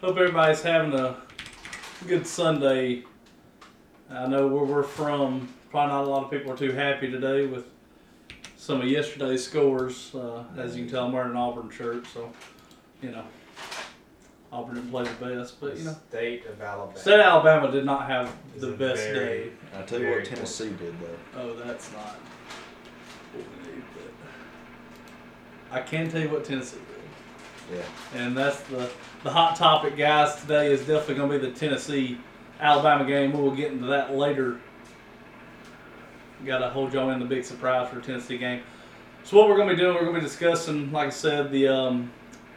Hope everybody's having a good Sunday. I know where we're from. Probably not a lot of people are too happy today with some of yesterday's scores. Uh, as you can tell, I'm wearing an Auburn shirt, so you know Auburn didn't play the best, but you know State of Alabama. State of Alabama did not have Is the a best very- day. I tell you Very what, Tennessee did though. Oh, that's not what we need, but I can tell you what Tennessee did. Yeah. And that's the, the hot topic, guys. Today is definitely going to be the Tennessee Alabama game. We'll get into that later. Got to hold y'all in the big surprise for Tennessee game. So, what we're going to be doing, we're going to be discussing, like I said, the um,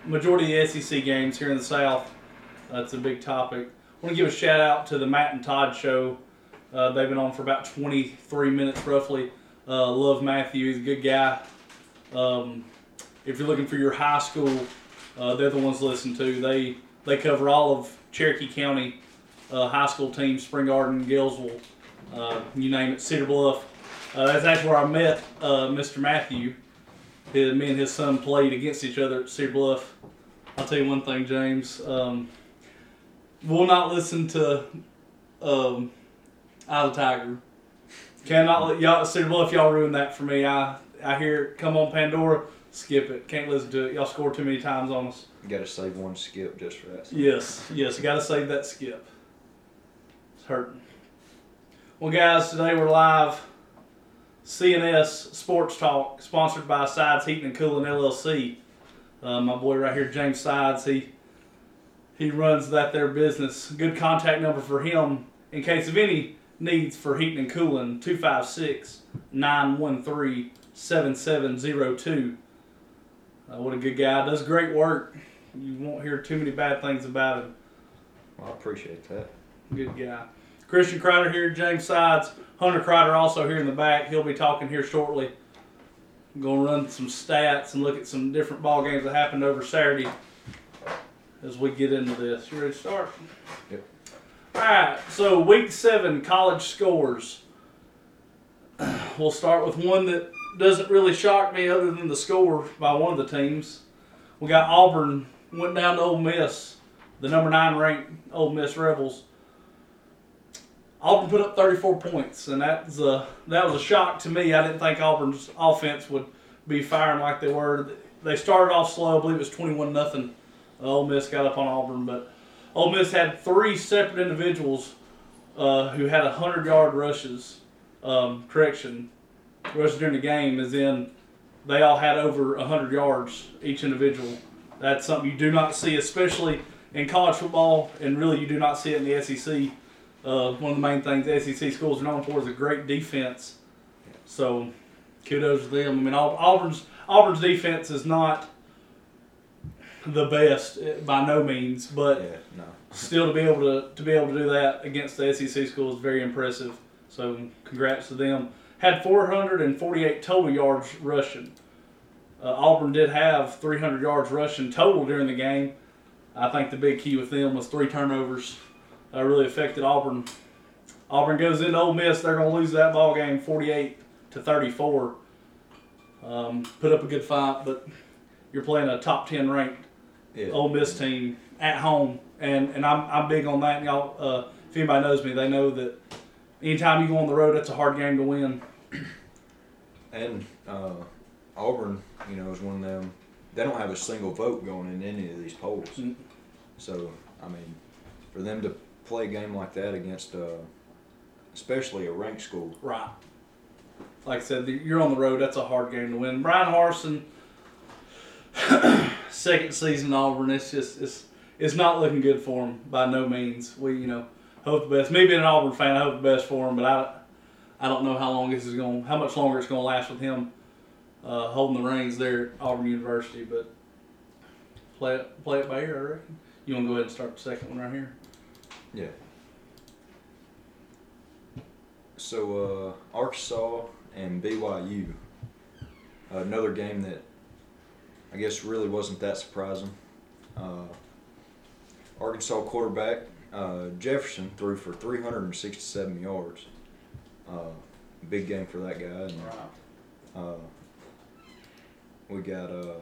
majority of the SEC games here in the South. That's a big topic. I want to give a shout out to the Matt and Todd show. Uh, they've been on for about 23 minutes roughly. Uh, love Matthew, he's a good guy. Um, if you're looking for your high school uh, they're the ones to listen to. They they cover all of Cherokee County uh, high school teams, Spring Garden, Gaylesville, uh, you name it, Cedar Bluff. Uh, that's actually where I met uh, Mr. Matthew. His, me and his son played against each other at Cedar Bluff. I'll tell you one thing, James. Um, we'll not listen to um, Eye of the Tiger. Cannot let y'all Cedar Bluff. Y'all ruin that for me. I I hear it come on Pandora. Skip it. Can't listen to it. Y'all score too many times on us. You got to save one skip just for that. Yes, yes, you got to save that skip. It's hurting. Well, guys, today we're live. CNS Sports Talk, sponsored by Sides Heating and Cooling LLC. Uh, my boy right here, James Sides, he he runs that there business. Good contact number for him in case of any needs for heating and cooling 256 913 7702. Uh, what a good guy. Does great work. You won't hear too many bad things about him. Well, I appreciate that. Good guy. Christian Kreider here, James Sides. Hunter Kreider also here in the back. He'll be talking here shortly. I'm going to run some stats and look at some different ball games that happened over Saturday as we get into this. You ready to start? Yep. All right, so week seven college scores. We'll start with one that doesn't really shock me other than the score by one of the teams. We got Auburn went down to Ole Miss, the number nine ranked Ole Miss Rebels. Auburn put up 34 points, and that's a, that was a shock to me. I didn't think Auburn's offense would be firing like they were. They started off slow. I believe it was 21 nothing. Ole Miss got up on Auburn, but Ole Miss had three separate individuals uh, who had 100 yard rushes. Um, correction, rushes during the game, is in they all had over 100 yards each individual. That's something you do not see, especially in college football, and really you do not see it in the SEC. Uh, one of the main things the SEC schools are known for is a great defense. So, kudos to them. I mean, Au- Auburn's Auburn's defense is not the best eh, by no means, but Yeah, no. still to be able to to be able to do that against the SEC schools is very impressive. So, congrats to them. Had 448 total yards rushing. Uh, Auburn did have 300 yards rushing total during the game. I think the big key with them was three turnovers. That really affected Auburn. Auburn goes into Ole Miss. They're going to lose that ball game 48 to 34. Um, put up a good fight, but you're playing a top 10 ranked Yeah. Ole Miss team at home, and and I'm I'm big on that. And y'all, uh, if anybody knows me, they know that anytime you go on the road, it's a hard game to win. And uh, Auburn, you know, is one of them. They don't have a single vote going in any of these polls. Mm. So, I mean, for them to play a game like that against, uh, especially a ranked school, Right. Like I said, you're on the road. That's a hard game to win. Bryan Harsin, second season in Auburn. It's just it's it's not looking good for him by no means. We you know hope the best. Me being an Auburn fan, I hope the best for him, but I I don't know how long this is going, how much longer it's going to last with him uh, holding the reins there at Auburn University. But play it play it by ear, I reckon. You want to go ahead and start the second one right here? Yeah. So uh, Arkansas and BYU, another game that I guess really wasn't that surprising. Uh, Arkansas quarterback uh, Jefferson threw for 367 yards. Uh, big game for that guy. And, uh, we got uh,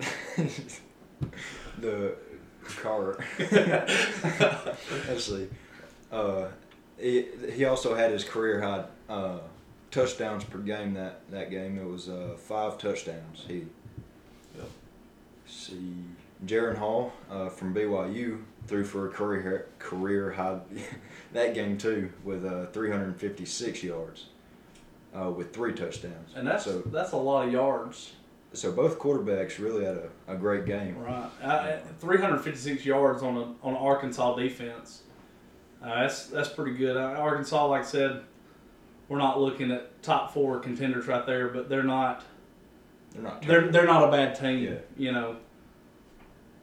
the car. Let's. Uh, he, he also had his career high uh, touchdowns per game that, that game. It was uh, five touchdowns. He Yep. see Jaren Hall uh, from BYU threw for a career career high that game too with uh, 356 yards uh, with three touchdowns. And that's so that's a lot of yards. so both quarterbacks really had a, a great game. Right. Uh, 356 yards on a on an Arkansas defense. Uh, that's that's pretty good. Uh, Arkansas, like I said, we're not looking at top four contenders right there, but they're not They're not they're they're not a bad team. Yeah. You know,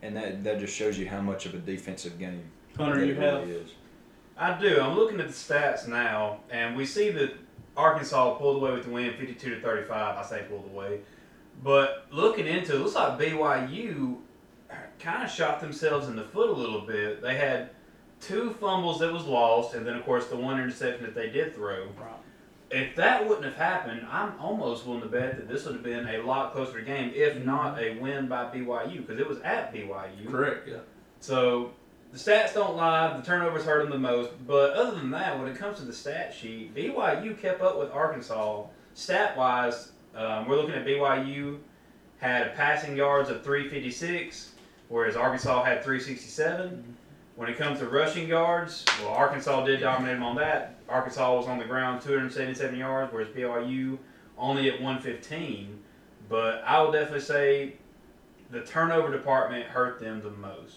and that that just shows you how much of a defensive game Hunter, you it have. is. I do. I'm looking at the stats now, and we see that Arkansas pulled away with the win, 52 to 35. I say pulled away, but looking into it, looks like BYU kind of shot themselves in the foot a little bit. They had two fumbles that was lost, and then of course the one interception that they did throw. Right. If that wouldn't have happened, I'm almost willing to bet that this would have been a lot closer game, if not a win by BYU, because it was at BYU. Correct. Yeah. So the stats don't lie. The turnovers hurt them the most. But other than that, when it comes to the stat sheet, BYU kept up with Arkansas stat wise. Um, we're looking at BYU had a passing yards of 356, whereas Arkansas had 367. When it comes to rushing yards, well, Arkansas did dominate them on that. Arkansas was on the ground 277 yards, whereas BYU only at 115. But I would definitely say the turnover department hurt them the most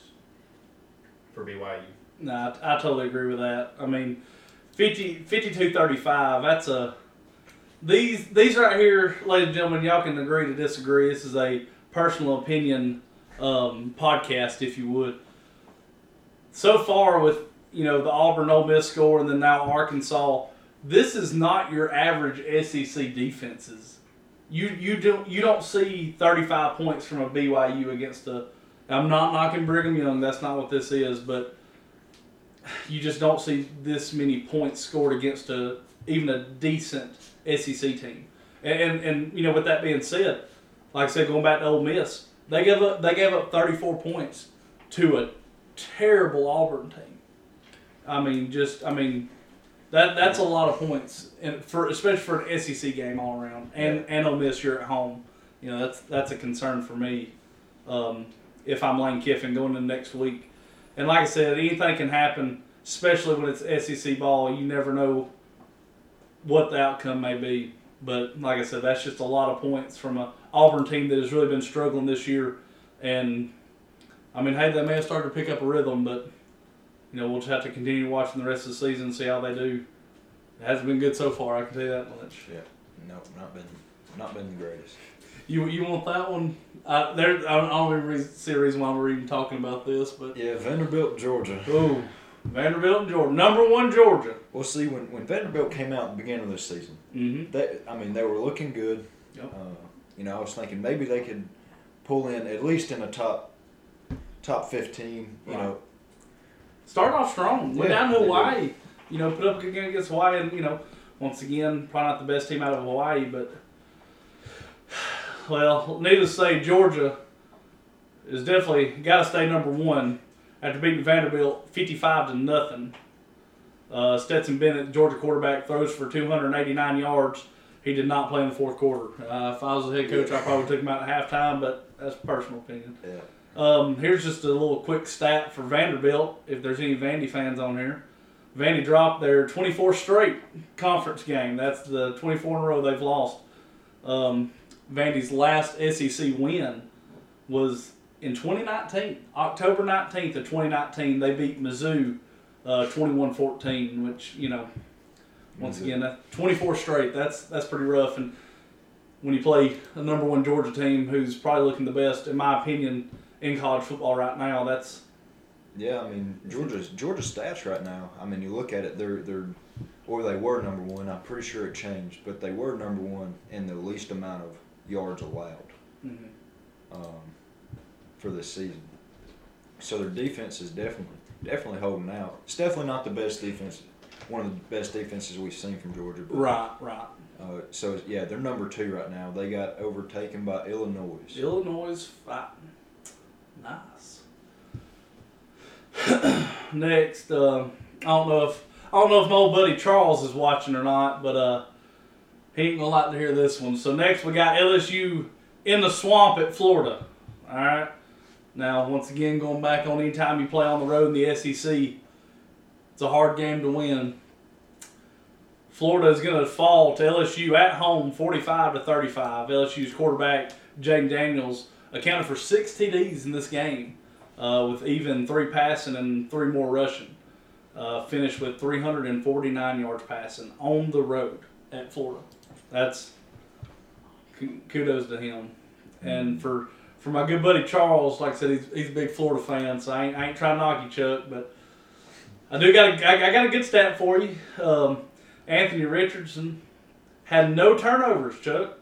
for BYU. No, I, totally agree with that. I mean, 50, 52-35, that's a these these right here, ladies and gentlemen, y'all can agree to disagree. This is a personal opinion um, podcast, if you would. So far, with you know the Auburn Ole Miss score and then now Arkansas, this is not your average SEC defenses. You you don't you don't see thirty five points from a BYU against a. I'm not knocking Brigham Young. That's not what this is, but you just don't see this many points scored against a even a decent SEC team. And, and and you know, with that being said, like I said, going back to Ole Miss, they gave up they gave up 34 points to a terrible Auburn team. I mean, just I mean, that that's a lot of points, and for especially for an SEC game all around, and and Ole Miss you're at home. You know, that's that's a concern for me. Um, if I'm Lane Kiffin going into next week, and like I said, anything can happen, especially when it's SEC ball. You never know what the outcome may be. But like I said, that's just a lot of points from a Auburn team that has really been struggling this year. And I mean, hey, they may have started to pick up a rhythm, but you know we'll just have to continue watching the rest of the season and see how they do. It hasn't been good so far. I can tell you that much. Yeah, no, not been not been the greatest. You you want that one? Uh, there, I don't, even re- see a reason why we're even talking about this, but Yeah, Vanderbilt, Georgia. oh, Vanderbilt and Georgia, number one Georgia. Well, see, when, when Vanderbilt came out at the beginning of this season, Mm-hmm. they I mean they were looking good. Yep. Uh, you know, I was thinking maybe they could pull in at least in a top top fifteen. You Right. know, Start off strong. Went Yeah, down to did. Hawaii. You know, put up a good game against Hawaii, and you know, once again, probably not the best team out of Hawaii, but well, needless to say, Georgia is definitely got to stay number one after beating Vanderbilt fifty-five to nothing. Uh, Stetson Bennett, Georgia quarterback, throws for 289 yards. He did not play in the fourth quarter. Uh, if I was the head coach, I probably took him out at halftime, but that's personal opinion. yeah. Um, here's just a little quick stat for Vanderbilt, if there's any Vandy fans on here. Vandy dropped their 24th straight conference game. That's the 24 in a row they've lost. Um, Vandy's last SEC win was in 2019, October 19th of 2019. They beat Mizzou uh, 21-14, which you know, once again, that 24 straight. That's that's pretty rough. And when you play a number one Georgia team who's probably looking the best, in my opinion, in college football right now, that's Yeah, I mean Georgia's Georgia's stats right now. I mean, you look at it, they're they're, or they were number one. I'm pretty sure it changed, but they were number one in the least amount of yards allowed um, for this season. So their defense is definitely definitely holding out. It's definitely not the best defense, one of the best defenses we've seen from Georgia. But, right, right. Uh, so yeah, they're number two right now. They got overtaken by Illinois. Illinois is fighting. Nice. Next, uh, I don't know if I don't know if my old buddy Charles is watching or not, but uh, he ain't gonna like to hear this one. So next we got LSU in the swamp at Florida. All right. Now once again going back on any time you play on the road in the SEC, it's a hard game to win. Florida is going to fall to LSU at home, 45 to 35. LSU's quarterback Jayden Daniels accounted for six TDs in this game, uh, with even three passing and three more rushing. Uh, finished with 349 yards passing on the road at Florida. That's ku- kudos to him. And for for my good buddy Charles, like I said, he's, he's a big Florida fan, so I ain't, I ain't trying to knock you, Chuck, but I do got a, I, I got a good stat for you. Um, Anthony Richardson had no turnovers, Chuck,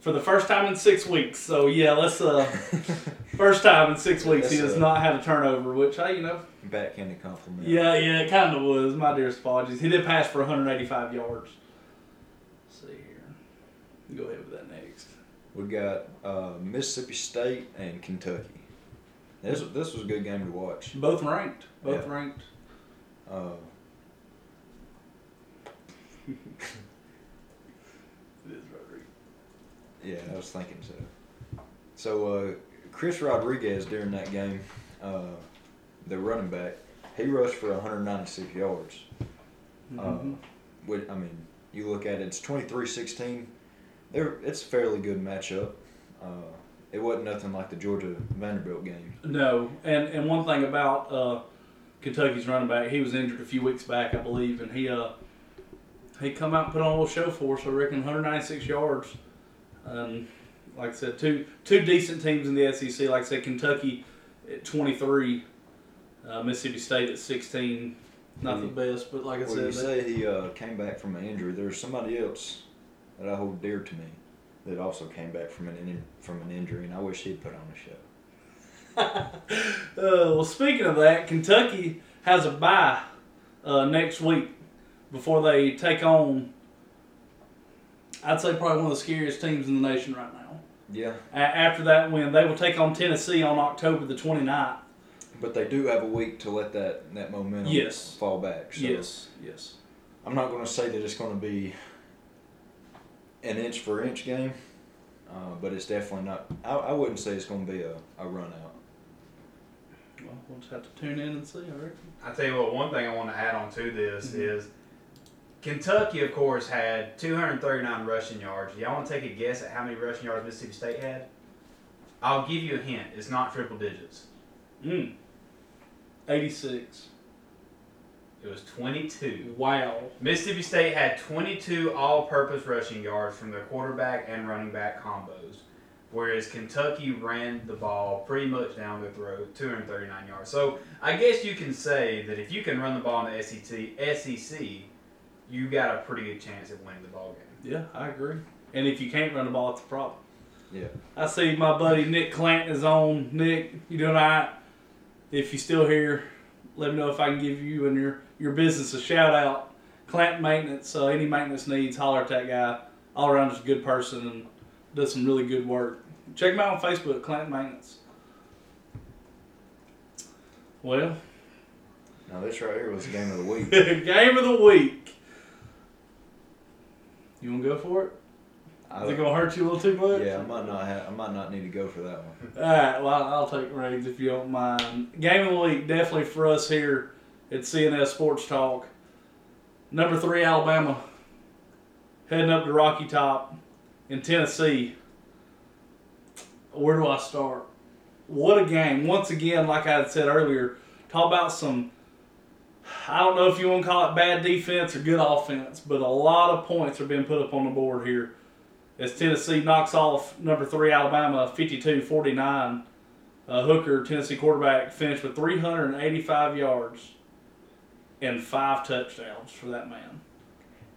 for the first time in six weeks. So yeah, let's uh, first time in six weeks he has uh, not had a turnover, which hey, you know, Backhanded compliment. yeah, yeah, it kind of was. My dearest apologies. He did pass for 185 yards. Let's see here. Go ahead with that next. We got uh, Mississippi State and Kentucky. This this was a good game to watch. Both ranked. Both Yeah. ranked. Uh, It is Rodriguez. Yeah, I was thinking so. So uh, Chris Rodriguez during that game, uh, the running back, he rushed for 196 yards. Uh, Mhm. Which, I mean, you look at it, it's 23-16. There, it's a fairly good matchup. Uh, it wasn't nothing like the Georgia Vanderbilt game. No, and and one thing about uh, Kentucky's running back, he was injured a few weeks back, I believe, and he uh he come out and put on a little show for us. I reckon 196 yards. Um, like I said, two two decent teams in the SEC. Like I said, Kentucky at 23, uh, Mississippi State at 16. Not the best, but like I Well, you said, that- say he uh, came back from an injury. There's somebody else that I hold dear to me that also came back from an in, from an injury, and I wish he'd put on a show. Uh, well, speaking of that, Kentucky has a bye uh, next week before they take on. I'd say probably one of the scariest teams in the nation right now. Yeah, A- after that win, they will take on Tennessee on October the 29th. but they do have a week to let that that momentum Yes. fall back. So Yes, yes. I'm not going to say that it's going to be an inch for inch game, uh, but it's definitely not. I, I wouldn't say it's going to be a, a run out. Well, we'll just have to tune in and see, I reckon. I tell you what, one thing I want to add on to this Mhm. is Kentucky, of course, had 239 rushing yards. Y'all want to take a guess at how many rushing yards Mississippi State had? I'll give you a hint. It's not triple digits. Mm. 86. It was 22. Wow. Mississippi State had 22 all-purpose rushing yards from their quarterback and running back combos, whereas Kentucky ran the ball pretty much down their throat, 239 yards. So I guess you can say that if you can run the ball in the SEC, SEC, you got a pretty good chance at winning the ball game. Yeah, I agree. And if you can't run the ball, it's a problem. Yeah. I see my buddy Nick Clanton is on. Nick, you doing all right? If you're still here, let me know if I can give you and your, your business a shout out. Clanton Maintenance, uh, any maintenance needs, holler at that guy. All around just a good person and does some really good work. Check him out on Facebook, Clanton Maintenance. Well, Now this right here was the game of the week. game of the week. You want to go for it? I, Is it to hurt you a little too much? yeah, I might not have. I might not need to go for that one. All right, well, I'll take reins if you don't mind. Game of the week, definitely for us here at CNS Sports Talk. Number three, Alabama, heading up to Rocky Top in Tennessee. Where do I start? What a game. Once again, like I had said earlier, talk about some, I don't know if you want to call it bad defense or good offense, but a lot of points are being put up on the board here as Tennessee knocks off number three Alabama 52-49. Uh, Hooker, Tennessee quarterback, finished with 385 yards and five touchdowns for that man.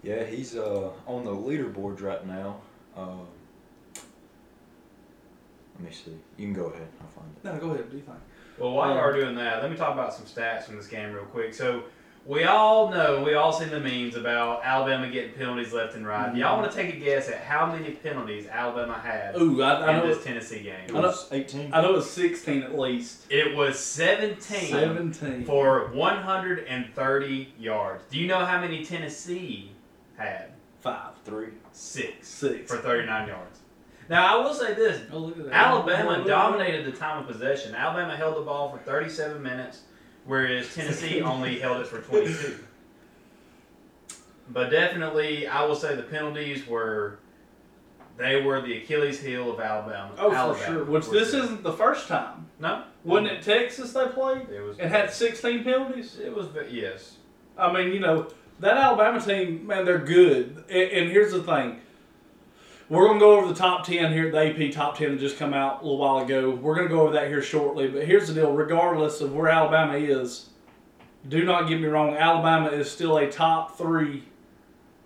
Yeah, he's uh, on the leaderboards right now. Uh, let me see. You can go ahead. I'll find it. No, go ahead. Do you think? Well, while you are doing that, let me talk about some stats from this game real quick. So, We all know, we all seen the memes about Alabama getting penalties left and right. Y'all want to take a guess at how many penalties Alabama had Ooh, I, I in know. this It, Tennessee game? I know- it was 18. I know it's sixteen at least. It was 17, Seventeen. for 130 yards. Do you know how many Tennessee had? Five. Three. Six Six. for 39 yards. Now, I will say this Oh, look at that. Alabama dominated the time of possession. Alabama held the ball for 37 minutes, whereas Tennessee only held it for 22. But definitely, I will say the penalties were they were the Achilles heel of Alabama. Oh, Alabama, for sure. Which for this sure. isn't the first time. no, Wasn't it Texas they played It was. It had sixteen penalties? It was yes. I mean, you know, that Alabama team, man, they're good. And here's the thing. We're going to go over the top 10 here. The AP top 10 that just come out a little while ago. We're going to go over that here shortly. But here's the deal regardless of where Alabama is, do not get me wrong, Alabama is still a top three,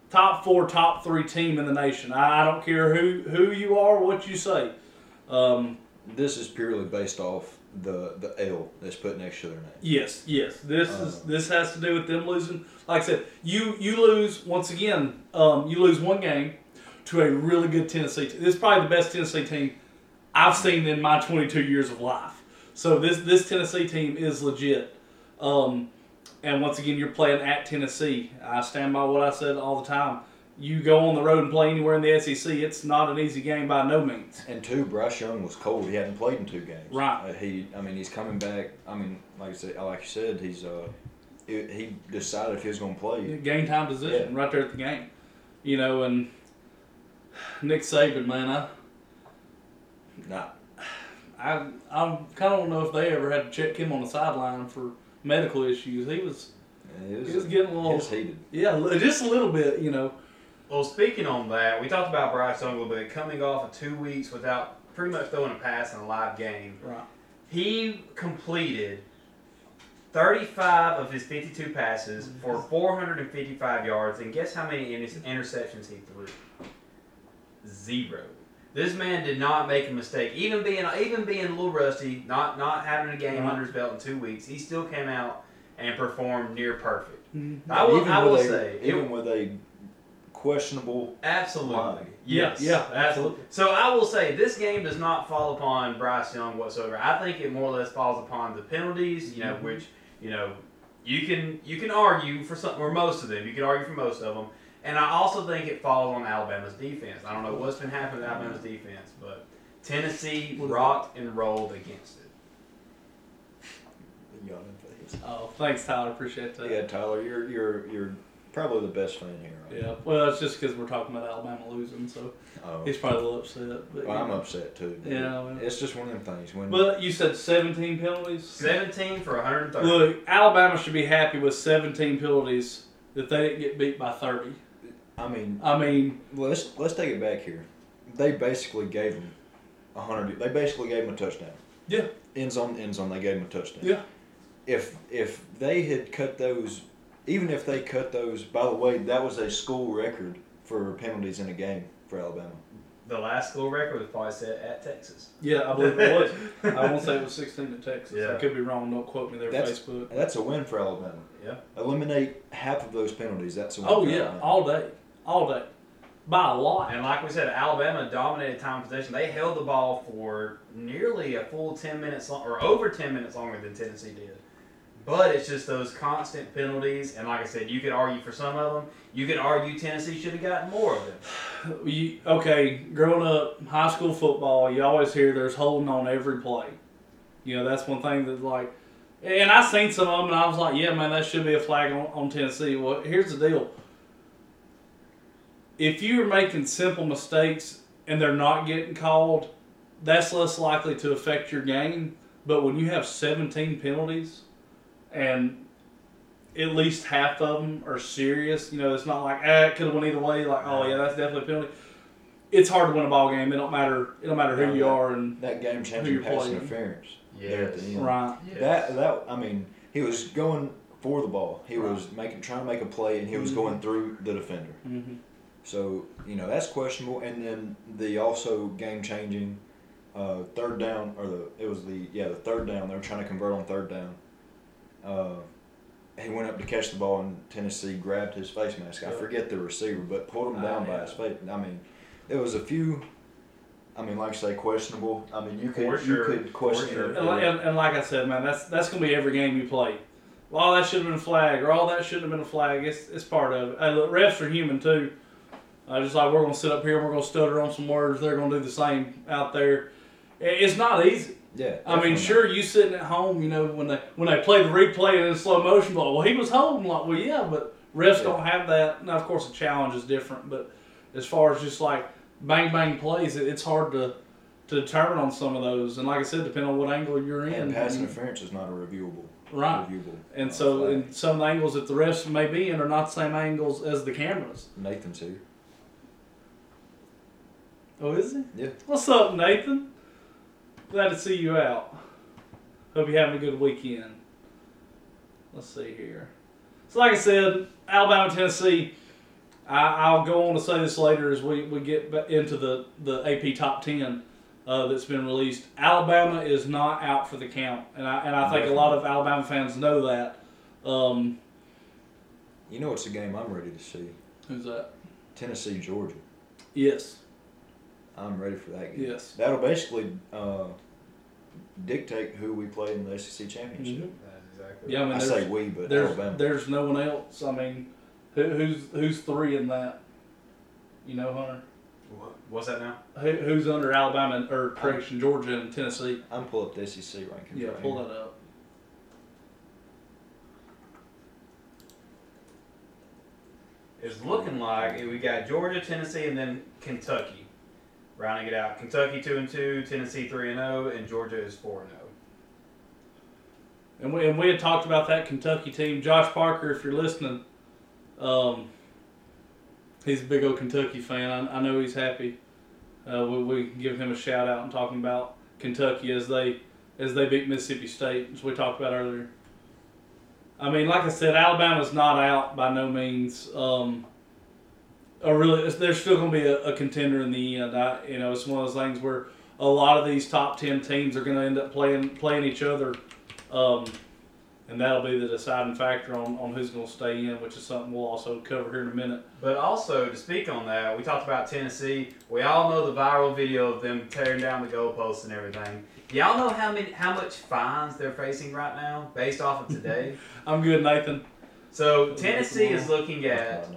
top four, top three team in the nation. I, I don't care who, who you are, what you say. Um, This is purely based off the the L that's put next to their name. Yes, yes. This is Uh, this has to do with them losing. Like I said, you you lose once again. Um, you lose one game to a really good Tennessee. team. This is probably the best Tennessee team I've seen in my 22 years of life. So this this Tennessee team is legit. Um, and once again, you're playing at Tennessee. I stand by what I said all the time. You go on the road and play anywhere in the SEC. It's not an easy game by no means. And two, Bryce Young was cold. He hadn't played in two games. Right. Uh, he, I mean, he's coming back. I mean, like I said, like you said, he's uh, he, decided if he was going to play. game time position right there at the game. You know, and Nick Saban, man, I Not I I kind of don't know if they ever had to check him on the sideline for medical issues. He was it was, he was getting a little was heated. yeah, just a little bit. You know, Well, speaking on that, we talked about Bryce Young a little bit, coming off of two weeks without pretty much throwing a pass in a live game. right? He completed 35 of his 52 passes for mm-hmm. 455 yards, and guess how many inter- interceptions he threw? Zero. This man did not make a mistake. Even being even being a little rusty, not not having a game Right. under his belt in two weeks, he still came out and performed near perfect. Mm-hmm. I will, even I will a, say, it- even with a questionable. Absolutely. Line. Yes. Yeah, yeah, absolutely. absolutely. So I will say this game does not fall upon Bryce Young whatsoever. I think it more or less falls upon the penalties, you know, Mhm. which, you know, you can you can argue for some or most of them. You can argue for most of them. And I also think it falls on Alabama's defense. I don't know what's been happening to Alabama's defense, but Tennessee rocked and rolled against it. Yawn in. Oh, thanks, Tyler. Appreciate that. Yeah, Tyler, you're you're you're probably the best fan here. Right? Yeah. Well, it's just because we're talking about Alabama losing, so Oh, he's probably a little upset. But, well, I'm upset too. but Yeah, well. It's just one of them things when. But you said 17 penalties. 17 for 130. Look, Alabama should be happy with 17 penalties that they didn't get beat by 30. I mean, I mean, let's let's take it back here. They basically gave him a hundred. They basically gave him a touchdown. Yeah. End zone, end zone. They gave him a touchdown. Yeah. If if they had cut those, even if they cut those. By the way, that was a school record for penalties in a game for Alabama. the last school record was probably set at Texas. yeah, I believe it was. I won't say it was 16 to Texas. Yeah. I could be wrong. Don't quote me there, That's- Facebook. That's a win for Alabama. Yeah. Eliminate half of those penalties. That's a win. Oh, for yeah, Alabama. all day. All day. By a lot. And like we said, Alabama dominated time possession. They held the ball for nearly a full 10 minutes long, or over 10 minutes longer than Tennessee did. But it's just those constant penalties. And like I said, you could argue for some of them. You could argue Tennessee should have gotten more of them. You, okay, growing up, high school football, you always hear there's holding on every play. You know, that's one thing that, like, and I seen some of them, and I was like, yeah, man, that should be a flag on, on Tennessee. Well, here's the deal. If you're making simple mistakes and they're not getting called, that's less likely to affect your game. But when you have 17 penalties and at least half of them are serious, you know, it's not like, ah, it could have went either way. Like, oh, yeah, that's definitely a penalty. It's hard to win a ball game. It don't matter. It don't matter who you are and That game Who changing you're pass playing. interference. there at the end. right. Yes. That that I mean, he was going for the ball. He Right. was making trying to make a play, and he was Mhm. going through the defender. Mm-hmm. So you know that's questionable. And then the also game changing uh, third down or the it was the yeah the third down they were trying to convert on third down. Uh, he went up to catch the ball and Tennessee grabbed his face mask. I forget the receiver, but pulled him Ah, down by yeah. his face. I mean, there was a few. I mean, like I say, questionable. I mean, you could For sure. you could question For sure. it. And, li- and, and like I said, man, that's that's gonna be every game you play. Well, that should have been a flag, or all that shouldn't have been a flag. It's it's part of it. Hey, look, refs are human too. Uh, just like we're gonna sit up here and we're gonna stutter on some words, they're gonna do the same out there. It's not easy. Yeah. I mean, sure, you sitting at home, you know, when they when they play the replay in slow motion, like, well, he was holding, like, well, yeah, but refs Yeah. don't have that. Now, of course, the challenge is different, but as far as just like bang bang plays, it, it's hard to to determine on some of those. And like I said, depending on what angle you're in, And pass interference is not a reviewable. right? Reviewable. And uh, so, flag. in some angles that the refs may be in are not the same angles as the cameras. Nathan's here. Oh, is he? Yeah. What's up, Nathan? Glad to see you out. Hope you're having a good weekend. Let's see here. So, like I said, Alabama, Tennessee. I, I'll go on to say this later as we, we get into the, the AP top 10 uh, that's been released. Alabama is not out for the count. And I, and I think a lot of Alabama fans know that. Um, You know, it's a game I'm ready to see. who's that? Tennessee, Georgia. Yes. I'm ready for that game. Yes. That'll basically uh, dictate who we play in the SEC championship. Mhm. Exactly. Yeah, I mean, I say we, but there's, Alabama. there's no one else. I mean, who, who's who's three in that? You know, Hunter. What, what's that now? Who, who's under Alabama or correction, Georgia and Tennessee? I'm pull up the SEC rankings. Yeah, right pull that up. It's looking like we got Georgia, Tennessee, and then Kentucky. Rounding it out, Kentucky two and two, Tennessee three and zero, and Georgia is four and oh. zero. And we and we had talked about that Kentucky team. Josh Parker, if you're listening, um, he's a big old Kentucky fan. I, I know he's happy. Uh, we, we give him a shout out and talking about Kentucky as they as they beat Mississippi State, as we talked about earlier. I mean, like I said, Alabama's not out by no means. Um, or really, they're still going to be a, a contender in the end. I, you know, it's one of those things where a lot of these top ten teams are going to end up playing playing each other um, and that'll be the deciding factor on, on who's going to stay in, which is something we'll also cover here in a minute. But also to speak on that, we talked about Tennessee. We all know the viral video of them tearing down the goalposts and everything. Y'all know how many how much fines they're facing right now based off of today. I'm good, Nathan. so Tennessee is looking at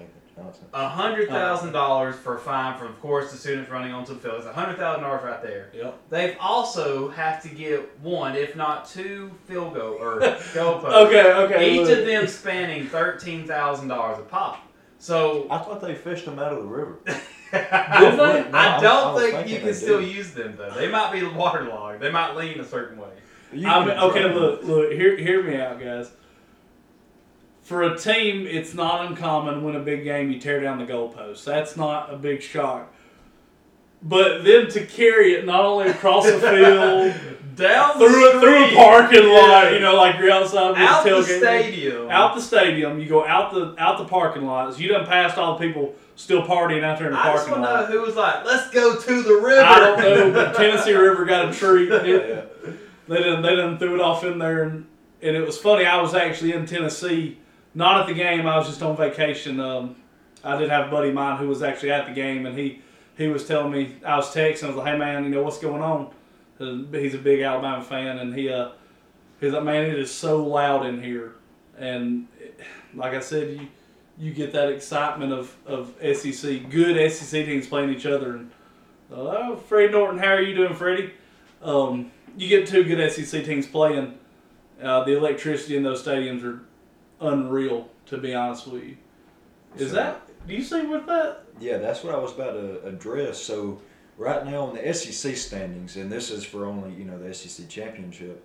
That's not Nathan Johnson. a hundred thousand dollars for a fine for, of course, the students running onto the field. It's a hundred thousand dollars right there. Yep. They've also have to get one, if not two, field goal or goalposts. Okay, okay. Each look. of them spanning thirteen thousand dollars a pop. So I thought they fished them out of the river. Did they? I I'm- don't I'm think thinking you can still do. use them though. They might be waterlogged. They might lean a certain way. I mean, okay, look, look. Hear, hear me out, guys. For a team, it's not uncommon when a big game you tear down the goalpost. That's not a big shock. But then to carry it not only across the field, Down through the a, through a parking lot, Yeah. you know, like you're outside with out the stadium. out the stadium. You go out the out the parking lots. You done passed all the people still partying out there in the I just parking want to know lot. who was like, "Let's go to the river." I don't know, but Tennessee River got a treat. It- Yeah. they done they done threw it off in there, and and it was funny. I was actually in Tennessee, not at the game. I was just on vacation. Um, I did have a buddy of mine who was actually at the game, and he he was telling me I was texting. I was like, "Hey man, you know what's going on?" He's a big Alabama fan, and he uh he's like, "Man, it is so loud in here," and it, like I said, you you get that excitement of of SEC good SEC teams playing each other, and oh, Freddie Norton, how are you doing, Freddie? Um, you get two good SEC teams playing. Uh, the electricity in those stadiums are unreal, to be honest with you. Is So- that? Do you see with that? Yeah, that's what I was about to address. So, right now in the SEC standings, and this is for only you know the SEC championship.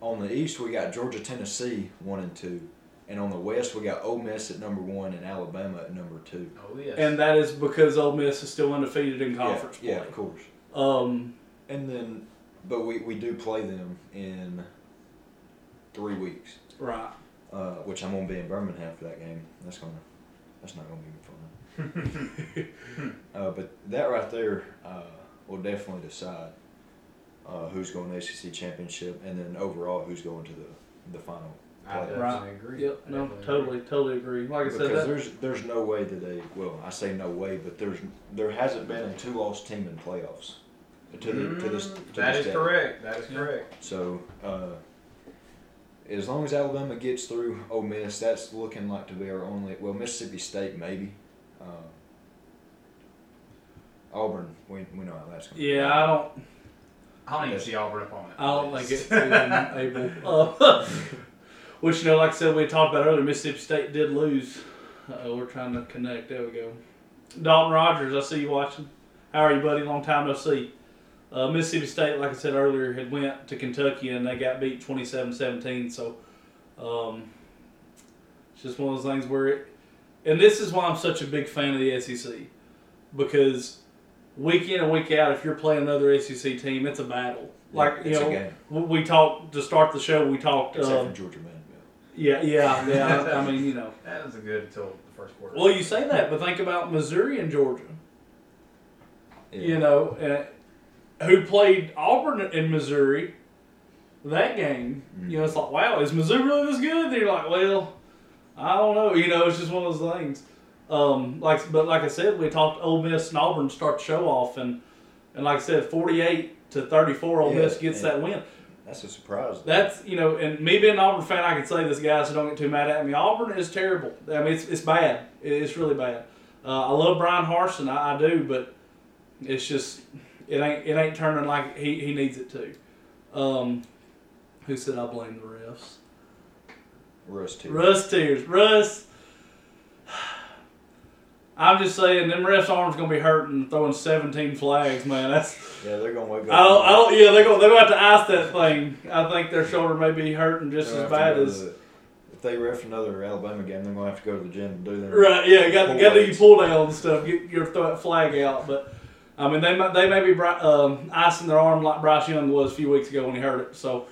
On the East, we got Georgia, Tennessee, one and two, and on the West, we got Ole Miss at number one and Alabama at number two. Oh yes. And that is because Ole Miss is still undefeated in conference yeah, yeah, of course. Um, And then, but we, we do play them in three weeks, right. Uh, which I'm gonna be in Birmingham for that game. That's gonna, that's not gonna be fun. uh, but that right there uh, will definitely decide uh, who's going to the SEC championship, and then overall who's going to the the final. I playoffs. definitely Right. agree. Yep, I no, definitely totally, totally agree. Like I Because said, that, there's there's no way that they well I say no way, but there's there hasn't been a two loss team in playoffs to the to this Mm, to that this is day. correct. That is correct. So uh, as long as Alabama gets through Ole Miss, that's looking like to be our only. Well, Mississippi State maybe. Uh, Auburn, we, we know how that's going. yeah, I don't, I don't even see Auburn up on it. I don't think it's even able. Uh, which you know, like I said, we talked about earlier. Mississippi State did lose. Uh, we're trying to connect. There we go. Dalton Rogers, I see you watching. How are you, buddy? Long time no see. Uh, Mississippi State, like I said earlier, had went to Kentucky and they got beat 27-17. So um, it's just one of those things where, it, and this is why I'm such a big fan of the SEC because week in and week out, if you're playing another SEC team, it's a battle. Like you it's a know, game, we- we talked to start the show. We talked. except Um, for Georgia Vanderbilt. yeah, yeah, yeah. I, I mean, you know. That was a good until the first quarter. Well, you say that, but think about Missouri and Georgia. Yeah. You know, uh, who played Auburn in Missouri that game. You know, it's like, wow, is Missouri really this good? And you're like, well, I don't know. You know, it's just one of those things. Um, like, but like I said, we talked Ole Miss and Auburn start the show off, and and like I said, 48 to 34, Ole Yeah, Miss gets that win. That's a surprise. That's you know, and me being an Auburn fan, I can say this, guys. So don't get too mad at me. Auburn is terrible. I mean, it's, it's bad. It's really bad. Uh, I love Bryan Harsin, I, I do, but it's just it ain't it ain't turning like he, he needs it to. Um, who said I blame the refs? Russ too. Russ tears. Russ. I'm just saying, them refs' arms gonna be hurting throwing 17 flags, man. That's Yeah, they're gonna wake up. I don't, I don't. Yeah, they're going. They're to have to ice that thing. I think their shoulder may be hurting just They'll as bad as. the- if they ref another Alabama game, they're gonna have to go to the gym and do that. Right. Yeah. Got got to do your pull down and stuff. Get your throw that flag out. But I mean, they might they may be um, icing their arm like Bryce Young was a few weeks ago when he hurt it. So,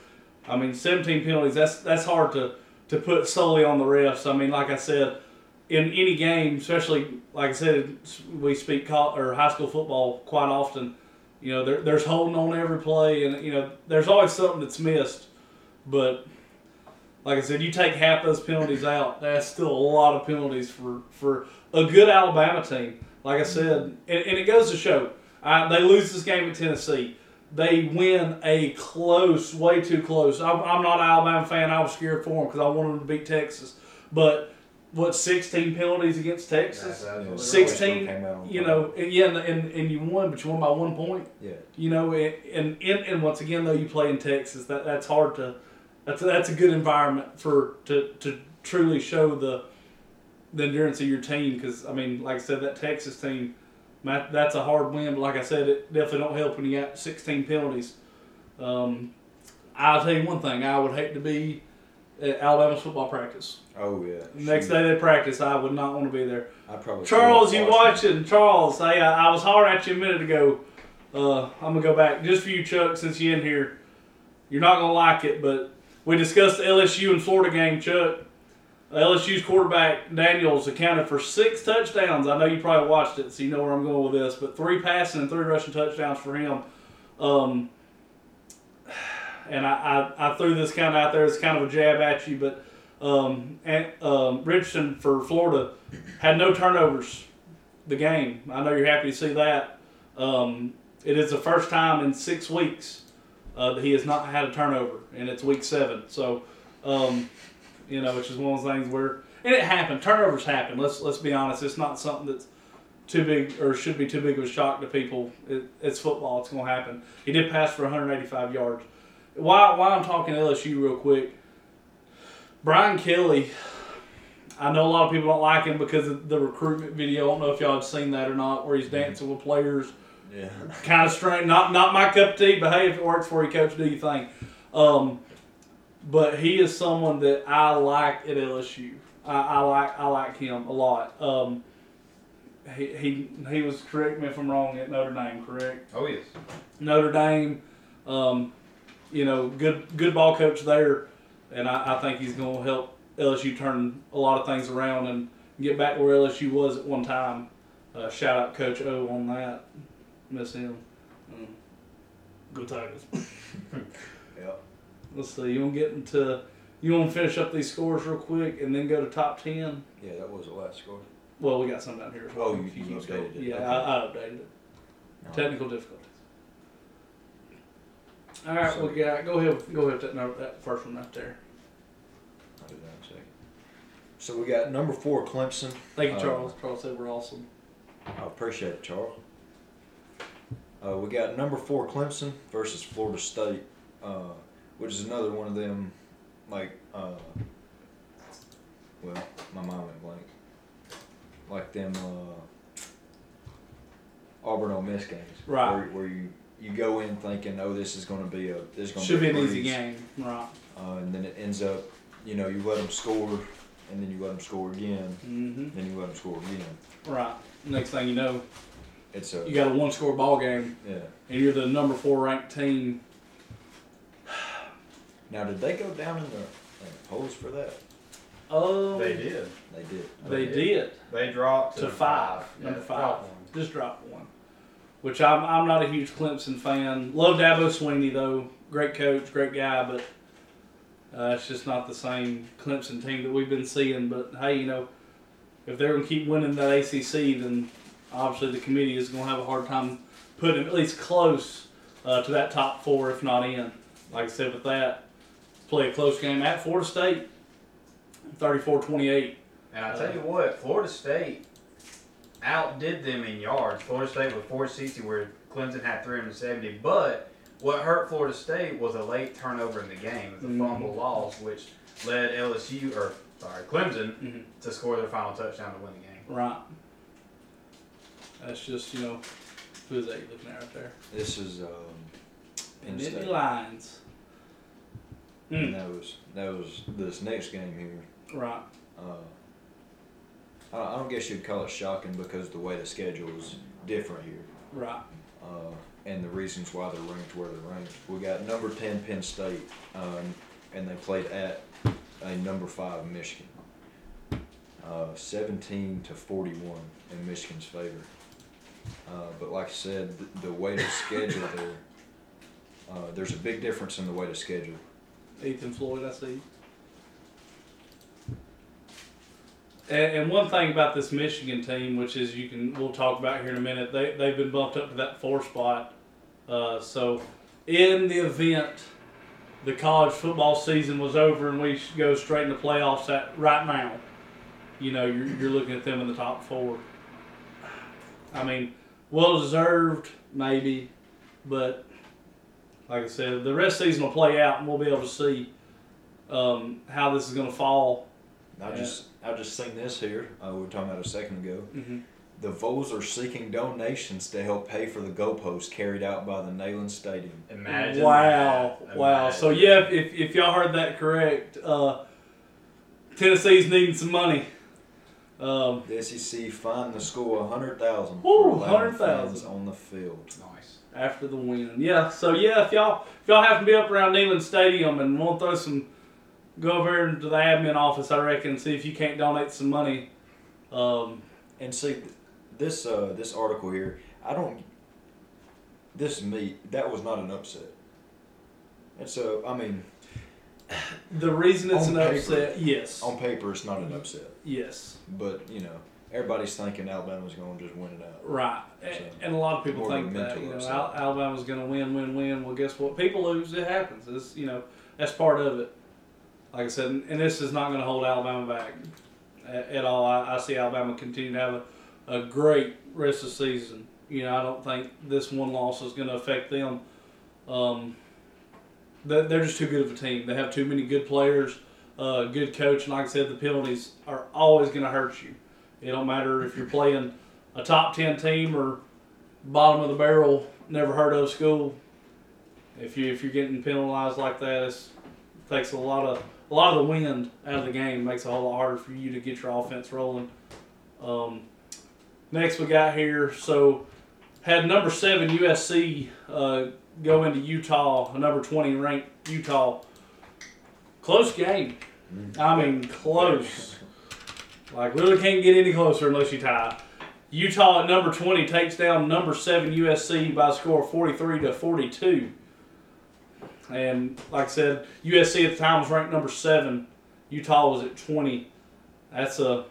I mean, 17 penalties. That's that's hard to to put solely on the refs. I mean, like I said, in any game, especially like I said, we speak col- or high school football quite often. You know, there, there's holding on every play, and you know, there's always something that's missed. But like I said, you take half those penalties out, that's still a lot of penalties for for a good Alabama team. Like I said, and, and it goes to show, uh, they lose this game at Tennessee. They win a close, way too close. I'm, I'm not an Alabama fan. I was scared for them because I wanted them to beat Texas. But what, 16 penalties against Texas? right. 16, Came You know, and yeah, and, and, and you won, but you won by one point. Yeah. You know, and and, and, and once again, though, you play in Texas. That that's hard to. That's a, that's a good environment for to, to truly show the the endurance of your team. Because I mean, like I said, that Texas team, Matt, that's a hard win. But like I said, it definitely don't help when you got 16 penalties. Um, I'll tell you one thing: I would hate to be at Alabama's football practice. Oh yeah. Next Shoot. day they practice, I would not want to be there. I probably Charles, you watching? Charles, hey, I, I was hollering at you a minute ago. Uh, I'm gonna go back just for you, Chuck, since you're in here. You're not gonna like it, but we discussed the LSU and Florida game, Chuck. LSU's quarterback Daniels accounted for six touchdowns. I know you probably watched it, so you know where I'm going with this. But three passing and three rushing touchdowns for him. Um, and I, I, I threw this kind of out there as kind of a jab at you, but um, and, um, Richardson for Florida had no turnovers the game. I know you're happy to see that. Um, it is the first time in six weeks uh, that he has not had a turnover, and it's week seven. So, um, you know, which is one of those things where, and it happened. Turnovers happen. Let's let's be honest. It's not something that's too big or should be too big of a shock to people. It, it's football. It's going to happen. He did pass for 185 yards. Why why I'm talking LSU real quick. Brian Kelly. I know a lot of people don't like him because of the recruitment video. I don't know if y'all have seen that or not, where he's dancing with players. Yeah. Kind of strange. Not not my cup of tea, but hey, if it works for you, coach, do you thing. Um, but he is someone that I like at LSU. I, I like I like him a lot. Um, he, he he was correct me if I'm wrong at Notre Dame, correct? Oh yes. Notre Dame, um, you know, good good ball coach there, and I, I think he's going to help LSU turn a lot of things around and get back to where LSU was at one time. Uh, shout out Coach O on that. Miss him. Mm. Go Tigers. Let's see. You want to get into You want to finish up these scores real quick and then go to top ten? Yeah, that was the last score. Well, we got some down here as well. Oh, you- you updated it. Yeah, Okay. I, I updated it. Technical difficulties. All right, So- we got. Go ahead. Go ahead with that, number, that first one right there. I'll do that in a second. So we got number four, Clemson. Thank you, Uh, Charles. Charles said we're awesome. I appreciate it, Charles. Uh, we got number four Clemson versus Florida State, uh, which is another one of them, like, uh, well, my mind went blank. Like them uh, Auburn Ole Miss games, Right. Where, where you you go in thinking, oh, this is going to be a this is going to Should be an easy game, right? uh, and then it ends up, you know, you let them score, and then you let them score again, Mm-hmm. then you let them score again. Right. Next thing you know, It's a you got a one-score ball game, yeah. and you're the number four ranked team. Now, did they go down in the, in the polls for that? Oh, They did. They did. They They did. They dropped to, To five. Yeah, Number five. dropped one. Just dropped one. Which I'm, I'm not a huge Clemson fan. Love Dabo Swinney though. Great coach, great guy, but uh, it's just not the same Clemson team that we've been seeing. But hey, you know, if they're gonna keep winning that ACC, then obviously the committee is gonna have a hard time putting them at least close uh, to that top four, if not in. Like I said, with that, play a close game at Florida State, 34-28. And I tell you what, Florida State outdid them in yards. Florida State was 460, where Clemson had 370. But what hurt Florida State was a late turnover in the game, the Mhm. fumble loss, which led LSU or sorry Clemson Mhm. to score their final touchdown to win the game. Right. That's just, you know, who's that you looking at right there? This is um, Penn Nittany State. Lions. And Hmm. that was that was this next game here. Right. Uh, I, I don't guess you'd call it shocking because the way the schedule is different here, Right. uh, and the reasons why they're ranked where they're ranked. We got number ten Penn State, um, and they played at a number five Michigan. Uh, 17 to 41 in Michigan's favor. Uh, but like I said, the, the way to schedule there, uh, there's a big difference in the way to schedule. Ethan Floyd, I see. And, and one thing about this Michigan team, which is you can we'll talk about here in a minute, they they've been bumped up to that four spot. Uh, so, in the event the college football season was over and we go straight into playoffs at right now, you know you're you're looking at them in the top four. I mean, well deserved maybe, but like I said, the rest of the season will play out, and we'll be able to see um, how this is going to fall. I just I just seen this here. Uh, we were talking about a second ago. Mm-hmm. The Vols are seeking donations to help pay for the goalpost carried out by the Neyland Stadium. Imagine. Wow, that. wow. So yeah, if, if y'all heard that correct, uh, Tennessee's needing some money. Um, The SEC fined the school a hundred thousand Woo, for allowing 100,000. on the field. Nice. after the win, yeah. So yeah, if y'all if y'all happen to be up around Neyland Stadium and want to throw some, go over to the admin office, I reckon, and see if you can't donate some money. Um, And see, this uh, this article here, I don't. This is me. That was not an upset. And so I mean, the reason it's an paper. upset, yes, on paper, it's not an upset. Yes. But you know, everybody's thinking Alabama's going to just win it out. Right, So, and a lot of people more of a think that you know. Al- Alabama's going to win, win, win. Well, guess what? People lose. It happens. It's you know that's part of it. Like I said, and this is not going to hold Alabama back at, at all. I, I see Alabama continue to have a, a great rest of the season. You know, I don't think this one loss is going to affect them. Um, they're just too good of a team. They have too many good players, uh, good coach, and like I said, the penalties are always going to hurt you. It don't matter if you're playing a top ten team or bottom of the barrel, never heard of school. If you if you're getting penalized like that, it takes a lot of a lot of the wind out of the game. Makes it a whole lot harder for you to get your offense rolling. Um, next we got here, so had number seven USC uh, go into Utah, a number twenty ranked Utah. Close game. I mean, close. Like, really can't get any closer unless you tie. Utah at number 20 takes down number 7 USC by a score of 43 to 42. And like I said, USC at the time was ranked number seven. Utah was at twenty. That's a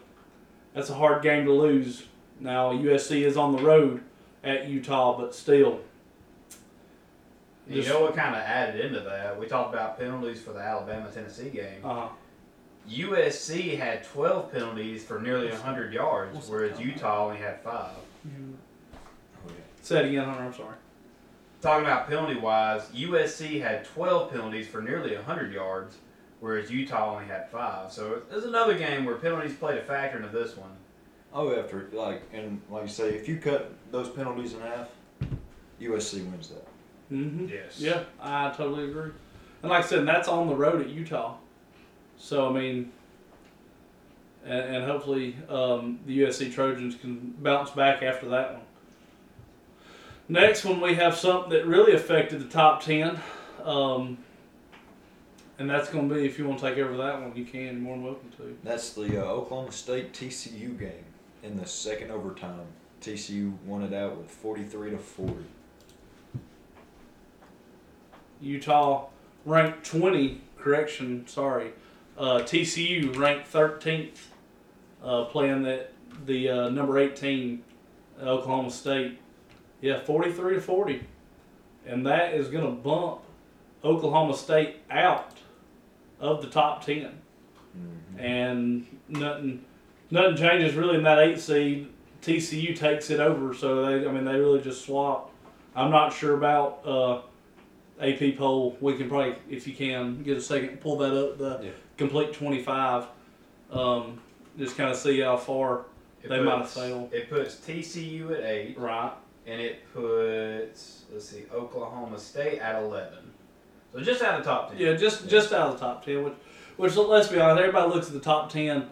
that's a hard game to lose. Now USC is on the road at Utah, but still. You Just- know what kind of added into that? We talked about penalties for the Alabama Tennessee game. Uh, USC had 12 penalties for nearly 100 yards, What's whereas that? Utah only had five. Oh, yeah. say it again, Hunter. I'm sorry. Talking about penalty wise, USC had 12 penalties for nearly 100 yards, whereas Utah only had five. So there's another game where penalties played a factor into this one. Oh, after like and like you say, if you cut those penalties in half, USC wins that. Mm-hmm. Yes. Yeah, I totally agree. And like I said, that's on the road at Utah. So I mean, and, and hopefully um, the USC Trojans can bounce back after that one. Next one, we have something that really affected the top ten, um, and that's going to be if you want to take over that one, you can. You're more than welcome to. That's the uh, Oklahoma State TCU game in the second overtime. TCU won it out with forty three to forty. Utah ranked 20, correction, sorry. Uh, TCU ranked 13th, uh, playing that the uh, number 18 Oklahoma State. Yeah, 43 to 40. And that is going to bump Oklahoma State out of the top 10. Mm-hmm. And nothing nothing changes really in that 8 seed. TCU takes it over, so they I mean they really just swap. I'm not sure about uh, AP poll. We can probably, if you can, get a second, pull that up. The Yeah. complete 25. Um, just kind of see how far. It They might have puts- failed. It puts TCU at eight, Right. and it puts let's see Oklahoma State at 11. So just out of the top 10. Yeah, just just out of the top 10. Which, which let's be honest, everybody looks at the top 10.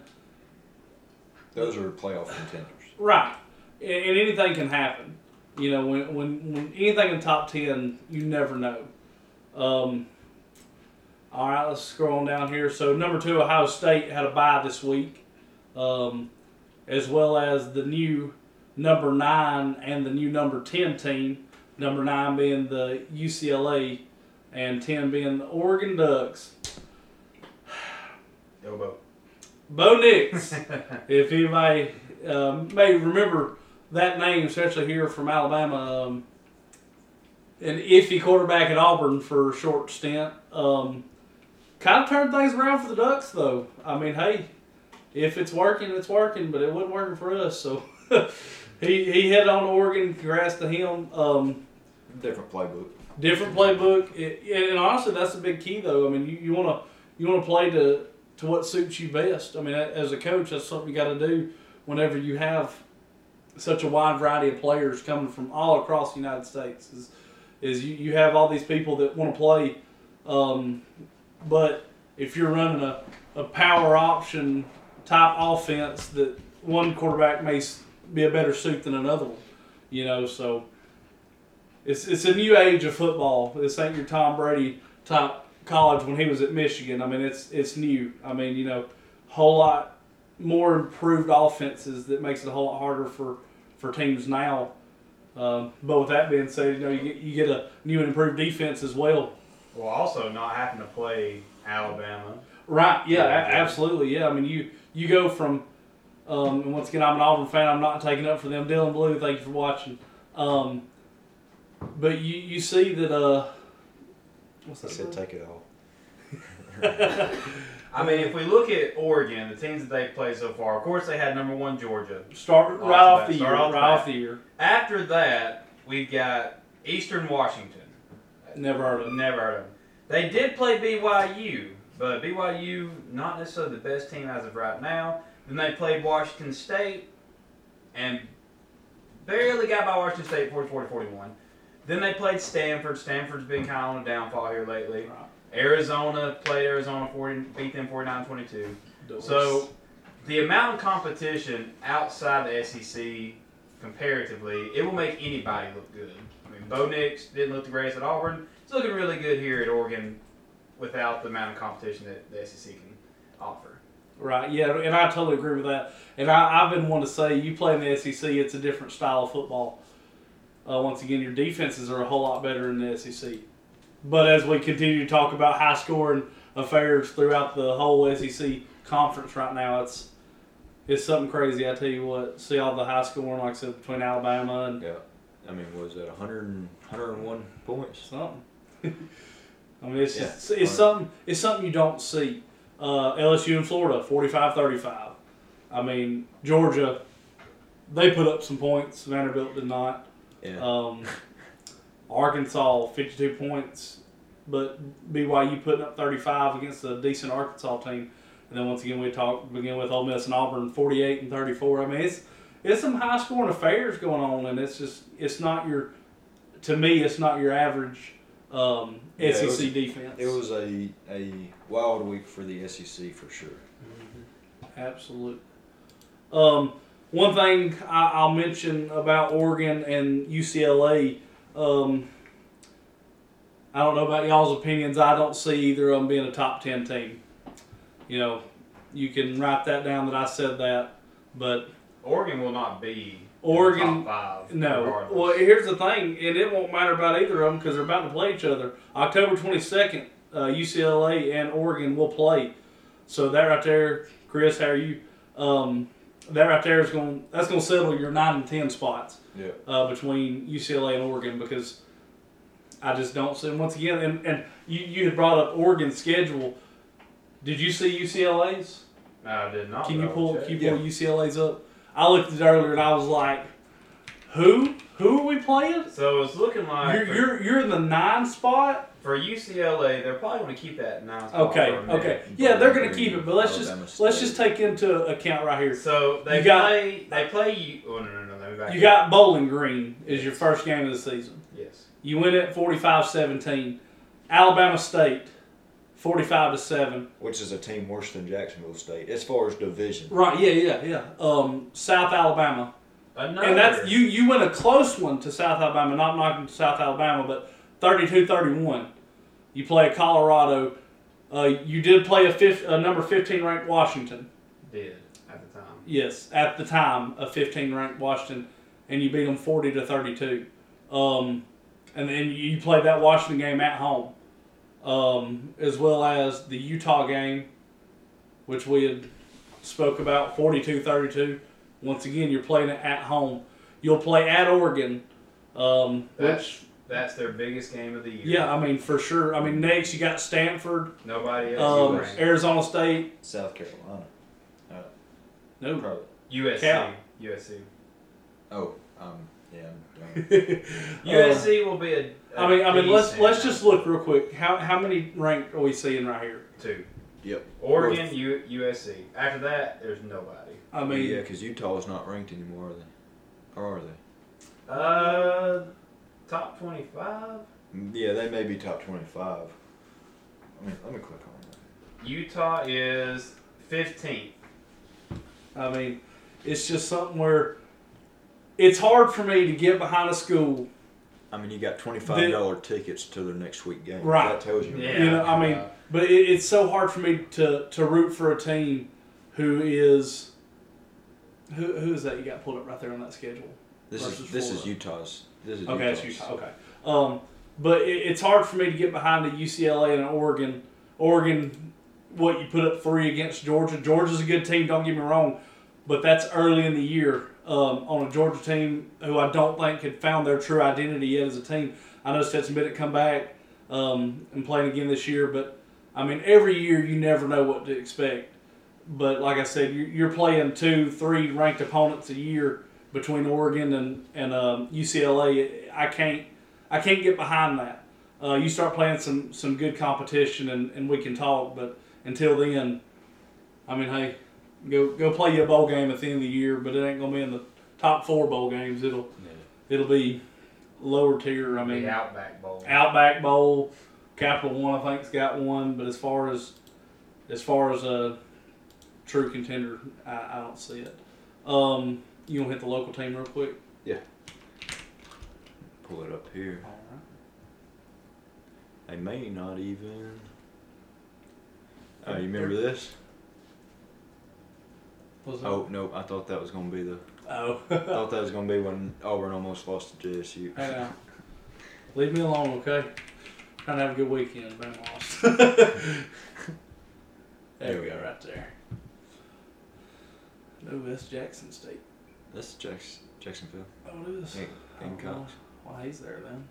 Those are playoff contenders. Right. And, and anything can happen. You know, when, when, when anything in top 10, you never know. Um, all right, let's scroll on down here. So, number two, Ohio State had a bye this week, um, as well as the new number nine and the new number 10 team. Number nine being the UCLA, and 10 being the Oregon Ducks. Go Bo. Bo Nix. if anybody um, may remember that name, especially here from Alabama, um, an iffy quarterback at Auburn for a short stint. Um, kind of turned things around for the Ducks, though. I mean, hey, if it's working, it's working, but it wasn't working for us. So he, he headed on to Oregon. Congrats to him. Um, Different playbook. different playbook, it, and honestly, that's the big key, though. I mean, you, you want to you want to play to to what suits you best. I mean, as a coach, that's something you got to do whenever you have such a wide variety of players coming from all across the United States. Is is you, you have all these people that want to play, um, but if you're running a, a power option type offense, that one quarterback may be a better suit than another one. You know, so it's it's a new age of football. This ain't your Tom Brady type college when he was at Michigan. I mean, it's it's new. I mean, you know, whole lot more improved offenses that makes it a whole lot harder for for teams now. Um, but with that being said, you know, you get, you get a new and improved defense as well. Well, also not having to play Alabama. Right. Yeah. Yeah, a- absolutely. Yeah. I mean, you you go from, um, and once again, I'm an Auburn fan. I'm not taking up for them. Dylan Blue, thank you for watching. Um, but you you see that uh, what's I that? said word? take it all. I mean, if we look at Oregon, the teams that they've played so far, of course they had number one Georgia. Start right Off the year. Start off the Right off the year. After that, we've got Eastern Washington. Never heard of. it. Never heard of them. They did play BYU, but BYU not necessarily the best team as of right now. Then they played Washington State and barely got by Washington State 44 to 41. Then they played Stanford. Stanford's been kind of on a downfall here lately. Right. Arizona played Arizona 40, beat them 49-22. So the amount of competition outside the SEC comparatively, it will make anybody look good. I mean, Bo Nix didn't look the greatest at Auburn. It's looking really good here at Oregon without the amount of competition that the SEC can offer. Right, yeah, and I totally agree with that. And I, I've been wanting to say, you play in the SEC, it's a different style of football. Uh, once again, your defenses are a whole lot better in the SEC. But as we continue to talk about high scoring affairs throughout the whole SEC conference right now, it's it's something crazy. I tell you what, see all the high scoring, like I said, between Alabama and Yeah. I mean, was it 100 and, 101 points? something. I mean, it's Yeah. just, it's something it's something you don't see. Uh, LSU and Florida, 45-35. I mean, Georgia, they put up some points. Vanderbilt did not. Yeah. Um, Arkansas, 52 points, but BYU putting up 35 against a decent Arkansas team. And then once again, we talk begin with Ole Miss and Auburn, 48 and 34. I mean, it's it's some high scoring affairs going on, and it's just it's not your to me, it's not your average um, Yeah, it SEC was- defense. it was a, a wild week for the SEC for sure. Absolute. Um, one thing I, I'll mention about Oregon and UCLA. Um, I don't know about y'all's opinions. I don't see either of them being a top ten team. You know, you can write that down that I said that, but Oregon will not be Oregon- top five. no. regardless. Well, here's the thing, and it won't matter about either of them because they're about to play each other. October 22nd, uh, UCLA and Oregon will play. So that right there, Chris, how are you? Um, that right there is going. That's going to settle your nine and ten spots Yeah. uh, between UCLA and Oregon because I just don't see. And Once again, and, and you you had brought up Oregon's schedule. Did you see UCLA's? No, I did not. Can you pull Check. can you pull UCLA's up? I looked at it earlier and I was like, who who are we playing? So it's looking like You're for, you're you're in the nine spot. For UCLA, they're probably going to keep that nine. Okay, for a minute. okay, yeah, they're gonna keep it, but let's Alabama just let's just take into account right here. So they You got- play. They play you. Oh no no no! Let me back You up. got Bowling Green is your first game of the season. yes. You win it 45-17. Alabama State, forty-five to seven. Which is a team worse than Jacksonville State as far as division. Right? Yeah, yeah, yeah. Um, South Alabama. Another. And that's you you win a close one to South Alabama, not knocking to South Alabama, but 32-31. You play Colorado. Uh, you did play a, fifth, a number 15 ranked Washington. did at the time. Yes, at the time, a 15 ranked Washington, and you beat them 40 to 32. Um, and then you played that Washington game at home, um, as well as the Utah game, which we had spoke about 42-32. Once again, you're playing it at home. You'll play at Oregon, um, That's which that's their biggest game of the year. yeah, I mean for sure. I mean next you got Stanford, Nobody else. um, ranked. Arizona State. South Carolina. No, Probably. USC. Cal. USC. Oh, um, yeah. I'm done. USC will be a. a I mean, I mean, let's let's just look real quick. How how many ranked are we seeing right here? two. Yep. Oregon, U, USC. After that, there's nobody. I mean, yeah, because Utah is not ranked anymore, are they? Or are they? Uh, top twenty-five. Mm, Yeah, they may be top 25. I mean, let me click on that. Utah is fifteenth. I mean, it's just something where it's hard for me to get behind a school. I mean, you got $25 tickets to their next week game. Right. That tells you. Yeah. You know, I mean, but it, it's so hard for me to to root for a team who is who who is that you got pulled up right there on that schedule? This is this is Utah's. This is Okay, that's. Okay. Um, but it, it's hard for me to get behind the UCLA and Oregon. Oregon, what you put up three against Georgia. Georgia's a good team. Don't get me wrong, but that's early in the year um, on a Georgia team who I don't think had found their true identity yet as a team. I know Stetson Bennett come back um, and playing again this year, but I mean every year you never know what to expect. But like I said, you're, you're playing two, three ranked opponents a year between Oregon and and um, UCLA. I can't I can't get behind that. Uh, you start playing some some good competition and, and we can talk. But until then, I mean, hey, go go play your bowl game at the end of the year. But it ain't gonna be in the top four bowl games. It'll it'll be lower tier. I mean, the Outback Bowl. Outback Bowl, Capital One, I think's got one. But as far as as far as a true contender, I, I don't see it. Um, you gonna hit the local team real quick? Yeah. Pull it up here. They may not even. Uh, you remember this? Oh nope, I thought that was gonna be the. Oh. I thought that was gonna be when Auburn almost lost to JSU. Hey now. Leave me alone, okay? Trying to have a good weekend. Bama lost. there we go, right there. No, that's Jackson State. That's Jacks- Jacksonville. Oh, it is. Game- Oh, well, Gamecocks. well, he's there then.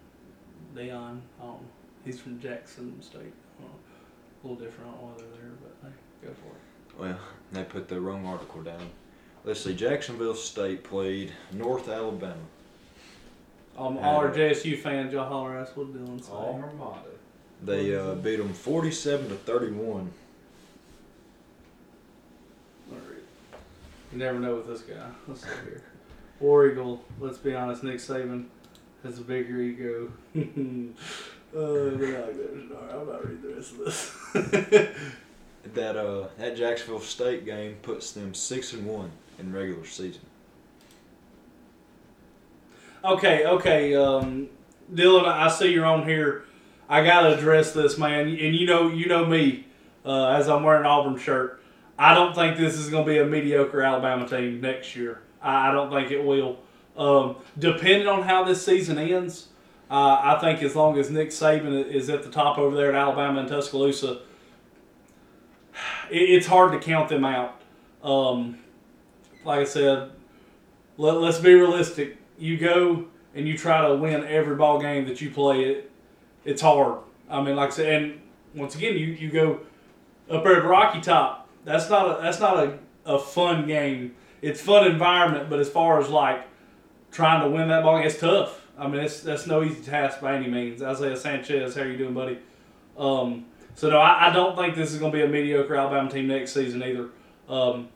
Dion, um, he's from Jackson State. A little different on why they're there, but hey, go for it. Well, they put the wrong article down. Let's see. Jacksonville State played North Alabama. Um, all our JSU fans, y'all holler at us what Dylan say. Alma Mater. They uh, beat them 47 to 31. All right. You never know with this guy. Let's see here. War Eagle, let's be honest, Nick Saban has a bigger ego. uh, but like there's no, I'm not reading the rest of this. That uh, that Jacksonville State game puts them six and one in regular season. okay, okay, um, Dylan, I see you're on here. I gotta address this, man. And you know, you know me, uh, as I'm wearing an Auburn shirt. I don't think this is going to be a mediocre Alabama team next year. I, don't think it will. Um, depending on how this season ends, uh, I think as long as Nick Saban is at the top over there at Alabama and Tuscaloosa, it, it's hard to count them out. Um, like I said, let, let's be realistic. You go and you try to win every ball game that you play. It it's hard. I mean, like I said, and once again, you, you go up there at Rocky Top. That's not a that's not a, a fun game. It's fun environment, but as far as like trying to win that ball, it's tough. I mean, it's that's no easy task by any means. Isaiah Sanchez, how are you doing, buddy? Um, so no, I, I don't think this is going to be a mediocre Alabama team next season either. Um,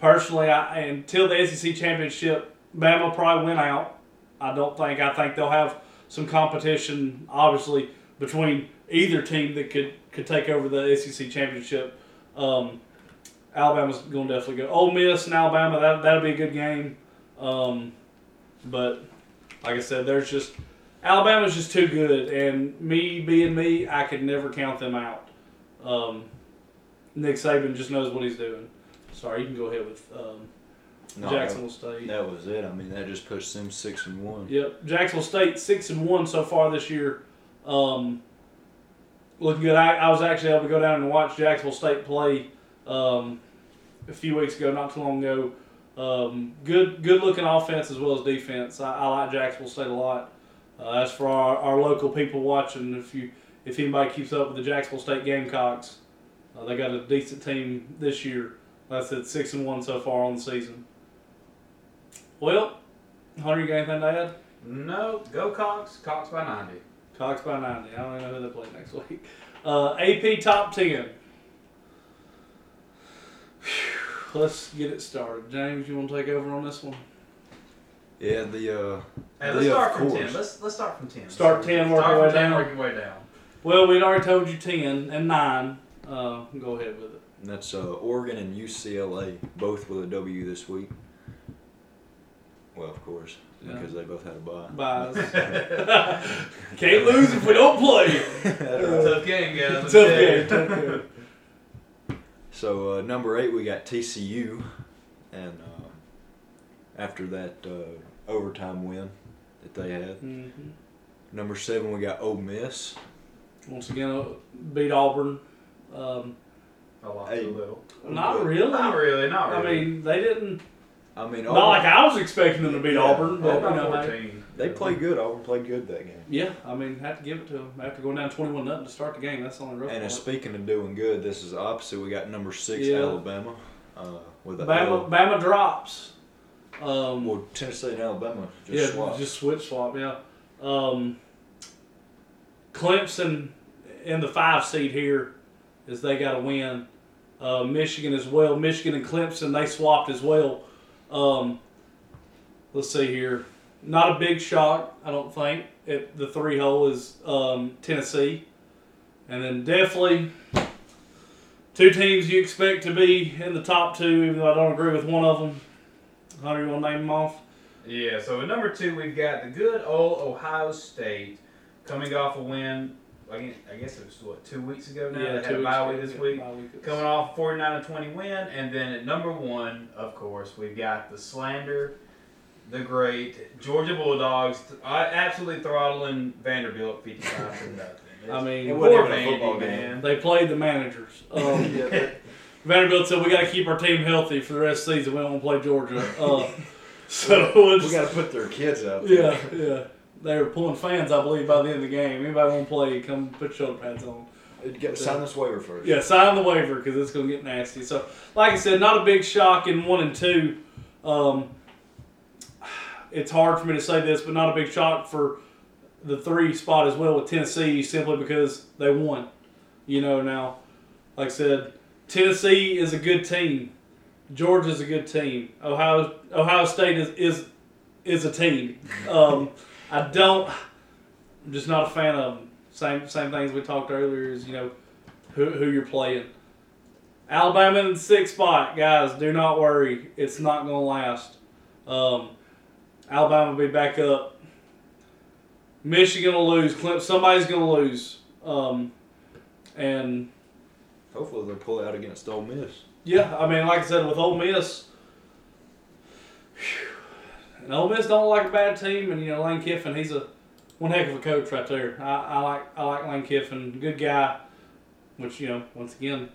personally, I, until the SEC championship, Bama probably win out. I don't think. I think they'll have some competition, obviously, between either team that could could take over the SEC championship. Um, Alabama's going to definitely go. Ole Miss and Alabama, that that'll be a good game. Um, but like I said, there's just Alabama's just too good, and me being me, I could never count them out. Um, Nick Saban just knows what he's doing. Sorry, you can go ahead with um, No, Jacksonville State. That was it. I mean, that just pushed them six and one. Yep, Jacksonville State six and one so far this year. Um, looking good. I, I was actually able to go down and watch Jacksonville State play um, a few weeks ago, not too long ago. Um, good, good looking offense as well as defense. I, I like Jacksonville State a lot. Uh, as for our, our local people watching, if you if anybody keeps up with the Jacksonville State Gamecocks, uh, they got a decent team this year. I said six and one so far on the season. Well, Hunter, you got anything to add? No, go Cox. Cox by 90. Cox by 90. I don't even know who they play next week. Uh, AP top 10. Whew, Let's get it started. James, you want to take over on this one? Yeah, the uh, Hey, let's Yeah, start of from course. 10. Let's let's start from 10. Start 10, work Start our way from 10, down. work your way down. Well, we'd already told you 10 and 9. Uh, go ahead with it. and that's uh, Oregon and UCLA, both with a W this week. Well, of course, Yeah. because they both had a bye. Buys. Can't lose if we don't play. Tough game, guys. Tough game. Tough game. So uh, number eight, we got TCU, and uh, after that uh, overtime win that they had. Mhm. Number seven, we got Ole Miss. Once again, uh, beat Auburn. Um, A lot Hey. too little. not really. Not really, not really. I mean, they didn't. I mean, Not like I was expecting them to beat Yeah. Auburn, but Auburn you know, they, 14. They played good. Auburn played good that game. yeah. I mean, have to give it to them after going down twenty-one nothing to start the game. That's the only rough And speaking of doing good, this is the opposite. We got number six Yeah. Alabama uh, with a Bama, L. Bama drops. Um, Well, Tennessee and Alabama just yeah, just switch swap. Yeah. Um, Clemson in the five seed here, is they got to win. Uh, Michigan as well. Michigan and Clemson they swapped as well. Um, let's see here. Not a big shock, I don't think. At the three hole is um, Tennessee, and then definitely two teams you expect to be in the top two, even though I don't agree with one of them. Hunter, you want to name them off? Yeah, so at number two, we've got the good old Ohio State coming off a win. I guess, it was, what, two weeks ago now? Yeah, they had a bye week this yeah, week. week. Coming off 49 to 20 win. And then at number one, of course, we've got the slander, the great Georgia Bulldogs, uh, absolutely throttling Vanderbilt 55 to nothing. I mean, It wasn't Poor even a football game. man. they played the managers. Um, yeah, but Vanderbilt said we got to keep our team healthy for the rest of the season. We don't want to play Georgia. Uh, so we'll we got to put their kids out there. yeah, yeah. They were pulling fans, I believe, by the end of the game. Anybody want to play? Come put shoulder pads on. You got to sign this waiver first. Yeah, sign the waiver because it's going to get nasty. So, like I said, not a big shock in one and two. Um, it's hard for me to say this, but not a big shock for the three spot as well with Tennessee, simply because they won. You know, now, like I said, Tennessee is a good team. Georgia's a good team. Ohio Ohio State is is, is a team. Um, I don't. I'm just not a fan of them. Same same things we talked earlier is you know who who you're playing. Alabama in the sixth spot, guys. Do not worry. It's not going to last. Um, Alabama will be back up. Michigan will lose. Clemson, somebody's going to lose. Um, and Hopefully they'll pull out against Ole Miss. yeah, I mean, like I said, with Ole Miss, and Ole Miss don't like a bad team, and you know Lane Kiffin, he's a one heck of a coach right there. I, I like I like Lane Kiffin, good guy, which you know once again,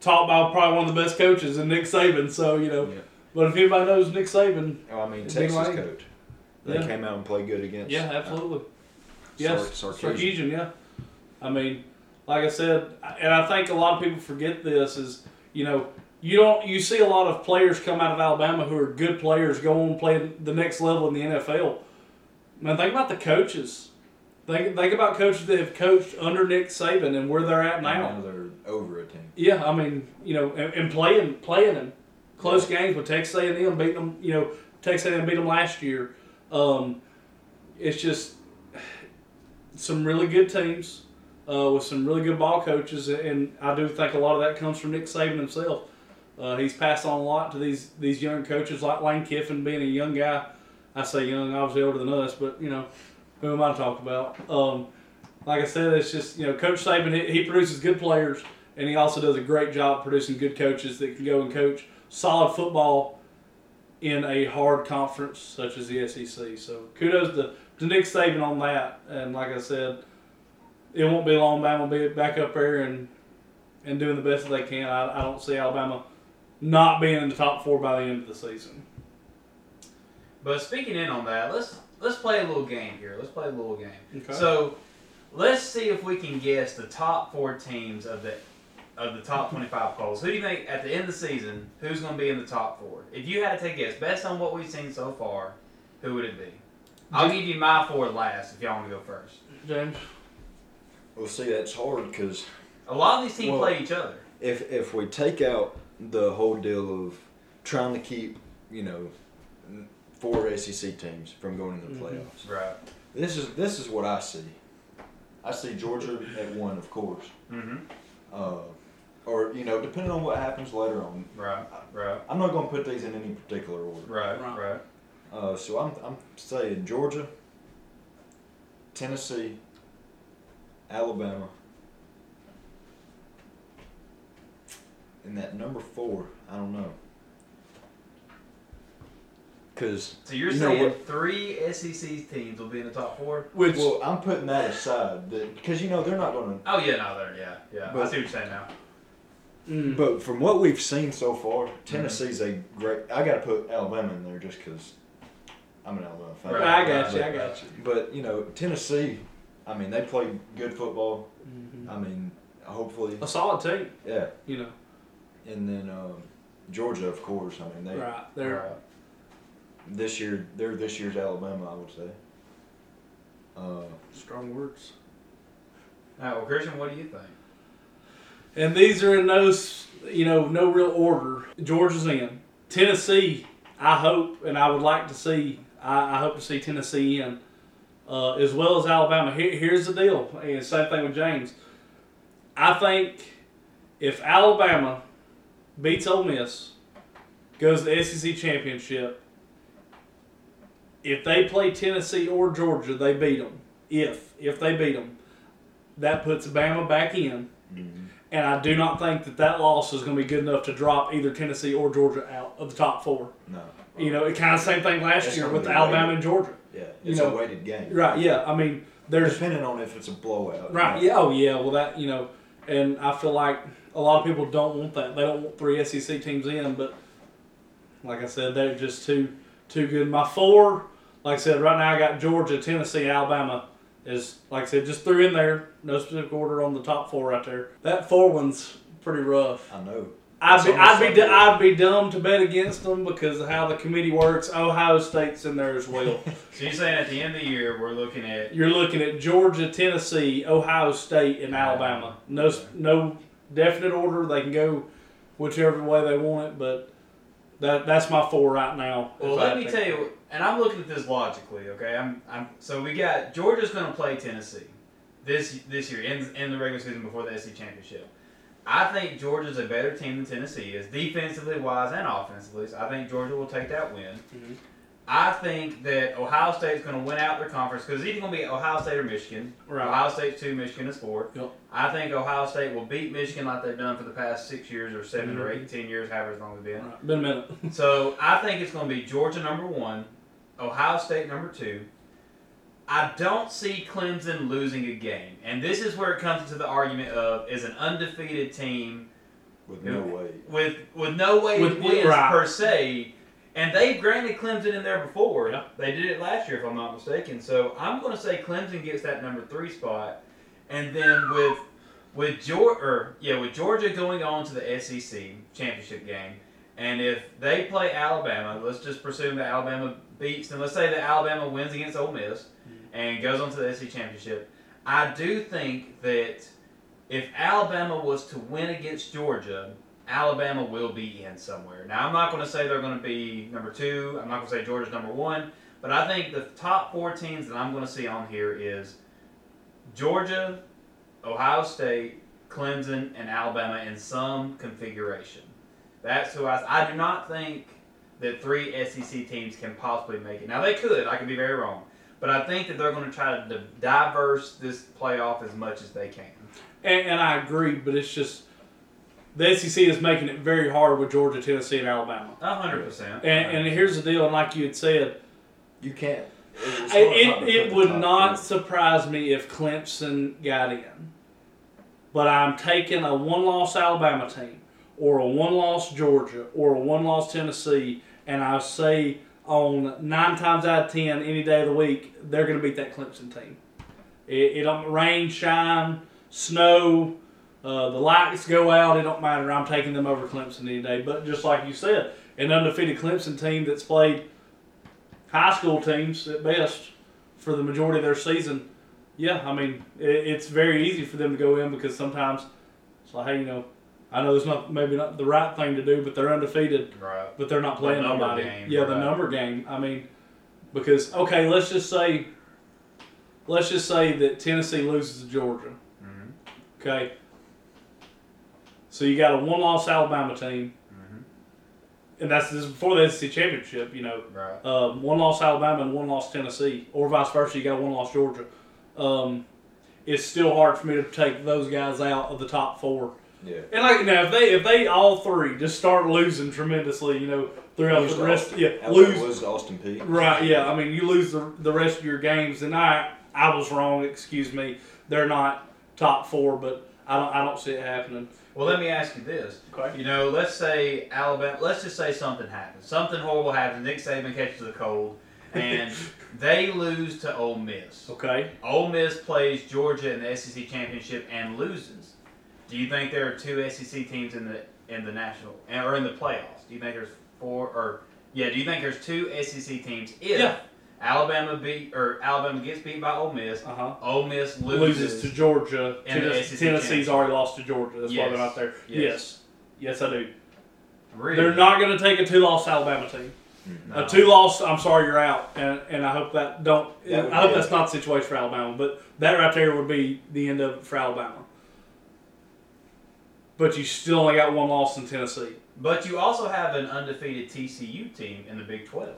taught by probably one of the best coaches in Nick Saban. So you know, Yeah. But if anybody knows Nick Saban, Oh, I mean Texas Lane. coach. They Yeah. came out and played good against. yeah, uh, absolutely. Sar- Yes, Sarkisian. Sarkeesian, yeah. I mean, like I said, and I think a lot of people forget this is, you know, you don't you see a lot of players come out of Alabama who are good players go on and play the next level in the NFL. Man, think about the coaches. Think think about coaches that have coached under Nick Saban and where they're at now. Now they're over a team. Yeah, I mean, you know, and, and playing playing them close games with Texas A&M beating them. You know, Texas A&M beat them last year. Um, it's just some really good teams uh, with some really good ball coaches, and I do think a lot of that comes from Nick Saban himself. Uh, he's passed on a lot to these these young coaches like Lane Kiffin, being a young guy. I say young, obviously older than us, but you know, who am I to talk about? Um, like I said, it's just you know, Coach Saban he, he produces good players, and he also does a great job producing good coaches that can go and coach solid football in a hard conference such as the SEC. So kudos to, to Nick Saban on that. And like I said, it won't be long. Bama will be back up there and and doing the best that they can. I, I don't see Alabama not being in the top four by the end of the season. But speaking in on that, let's let's play a little game here. Let's play a little game. Okay. So let's see if we can guess the top four teams of the of the top twenty five polls. Who do you think at the end of the season who's going to be in the top four? If you had to take a guess, based on what we've seen so far, who would it be? I'll give you my four last if y'all want to go first. James. Well, see, that's hard because A lot of these teams Well- play each other. if if we take out the whole deal of trying to keep you know four SEC teams from going into the Mhm. playoffs, Right. this is this is what I see. I see Georgia at one, of course, Mm-hmm. uh, or you know, depending on what happens later on. Right. Right. I'm not going to put these in any particular order. Right. Right. Right. Uh, so I'm I'm saying Georgia, Tennessee, Alabama, and that number four. I don't know. Cause So you're You know saying what- three SEC teams will be in the top four? Which well, I'm putting that aside because you know they're not going to. Oh yeah, no, there, yeah, yeah. I see what you're saying now. Mm, But from what we've seen so far, Tennessee's a great. I got to put Alabama in there just because I'm an Alabama fan. Right. I got you. I got you. But you know Tennessee, I mean they play good football. Mhm. I mean hopefully, A solid team, yeah. you know. And then um, Georgia, of course. I mean they Right. They're Right. this year they're this year's Alabama, I would say. Uh, strong words. Now, well, Christian, what do you think? And these are in no, you know, no real order. Georgia's in. Tennessee, I hope, and I would like to see. I, I hope to see Tennessee in, uh, as well as Alabama. Here, here's the deal, and same thing with James. I think if Alabama beats Ole Miss, goes to the SEC championship. If they play Tennessee or Georgia, they beat them. If if they beat them, that puts Bama back in. And I do not think that that loss is going to be good enough to drop either Tennessee or Georgia out of the top four. no. You know, it kind of same thing last year with Alabama weighted. and Georgia. Yeah, you it's know, a weighted game. Right? Yeah. I mean, there's Depending on if it's a blowout. right. Yeah. Oh yeah. Well, that you know, and I feel like a lot of people don't want that. They don't want three SEC teams in, but like I said, they're just too too good. My four, like I said, right now I got Georgia, Tennessee, Alabama. Is like I said, just threw in there. No specific order on the top four right there. That four one's pretty rough. I know. I'd be, I'd be, like du- a- I'd be dumb to bet against them because of how the committee works. Ohio State's in there as well. So you're saying at the end of the year we're looking at You're looking at Georgia, Tennessee, Ohio State, and Alabama. No, s- no definite order. They can go whichever way they want it, but that that's my four right now. Well, If I let me to- tell you, and I'm looking at this logically. Okay, I'm, I'm. So we got Georgia's going to play Tennessee this this year in in the regular season before the SEC championship. I think Georgia's a better team than Tennessee is, defensively wise and offensively. So I think Georgia will take that win. Mhm. I think that Ohio State's going to win out their conference because it's either going to be Ohio State or Michigan. Right. Ohio State's two, Michigan is four. Yep. I think Ohio State will beat Michigan like they've done for the past six years or 7 or Mhm. eight, ten years, however long it's been. Right. Been a minute. So I think it's going to be Georgia number one, Ohio State number two. I don't see Clemson losing a game, and this is where it comes into the argument of is an undefeated team With no Yeah. way. with with no way With- to win right. per se, and they've granted Clemson in there before. Yeah. They did it last year, if I'm not mistaken. So I'm going to say Clemson gets that number three spot, and then with with Georgia, yeah, with Georgia going on to the SEC championship game, and if they play Alabama, let's just presume that Alabama beats, and let's say that Alabama wins against Ole Miss mm-hmm. and goes on to the SEC championship. I do think that if Alabama was to win against Georgia, Alabama will be in somewhere. Now, I'm not going to say they're going to be number two. I'm not going to say Georgia's number one. But I think the top four teams that I'm going to see on here is Georgia, Ohio State, Clemson, and Alabama in some configuration. That's who I. I do not think that three SEC teams can possibly make it. Now they could. I could be very wrong. But I think that they're going to try to di- diverse this playoff as much as they can. And, and I agree, but it's just the SEC is making it very hard with Georgia, Tennessee, and Alabama. A hundred percent. And, and here's the deal, and like you had said, You can't. it's hard not it, it, it would not three. surprise me if Clemson got in. But I'm taking a one loss Alabama team, or a one loss Georgia, or a one loss Tennessee, and I say on nine times out of ten, any day of the week, they're going to beat that Clemson team. It, it don't rain, shine, snow, uh, the lights go out. It don't matter. I'm taking them over Clemson any day. But just like you said, an undefeated Clemson team that's played high school teams at best for the majority of their season. Yeah, I mean it, it's very easy for them to go in because sometimes it's like, hey, you know, I know it's not maybe not the right thing to do, but they're undefeated Right. but they're not playing number nobody. game, yeah, the number game. I mean, because okay, let's just say, let's just say that Tennessee loses to Georgia. Mhm. Okay. So you got a one-loss Alabama team, Mhm. and that's this is before the SEC championship. You know, Right. um, one-loss Alabama and one-loss Tennessee, or vice versa. You got one-loss Georgia. Um, it's still hard for me to take those guys out of the top four. Yeah. And like now, if they if they all three just start losing tremendously, you know, throughout Lose the rest, Austin- yeah, Alabama lose lose to Austin Peay. right, yeah. I mean, you lose the, the rest of your games, and I I was wrong. Excuse me. They're not top four, but I don't I don't see it happening. Well, let me ask you this. Okay. You know, let's say Alabama. Let's just say something happens. Something horrible happens. Nick Saban catches a cold, and they lose to Ole Miss. Okay. Ole Miss plays Georgia in the SEC championship and loses. Do you think there are two SEC teams in the in the national or in the playoffs? Do you think there's four or yeah? Do you think there's two SEC teams if Yeah. Alabama beat or Alabama gets beat by Ole Miss? Uh huh. Ole Miss loses, Loses to Georgia. in Tennessee, SEC Tennessee's already lost to Georgia. That's why they're not there. Yes. Yes. Yes, I do. Really? They're not going to take a two-loss Alabama team. No. A two-loss. I'm sorry, you're out, and and I hope that don't. That I hope be that's not the situation for Alabama, but that right there would be the end of it for Alabama. But you still only got one loss in Tennessee. But you also have an undefeated TCU team in the Big Twelve.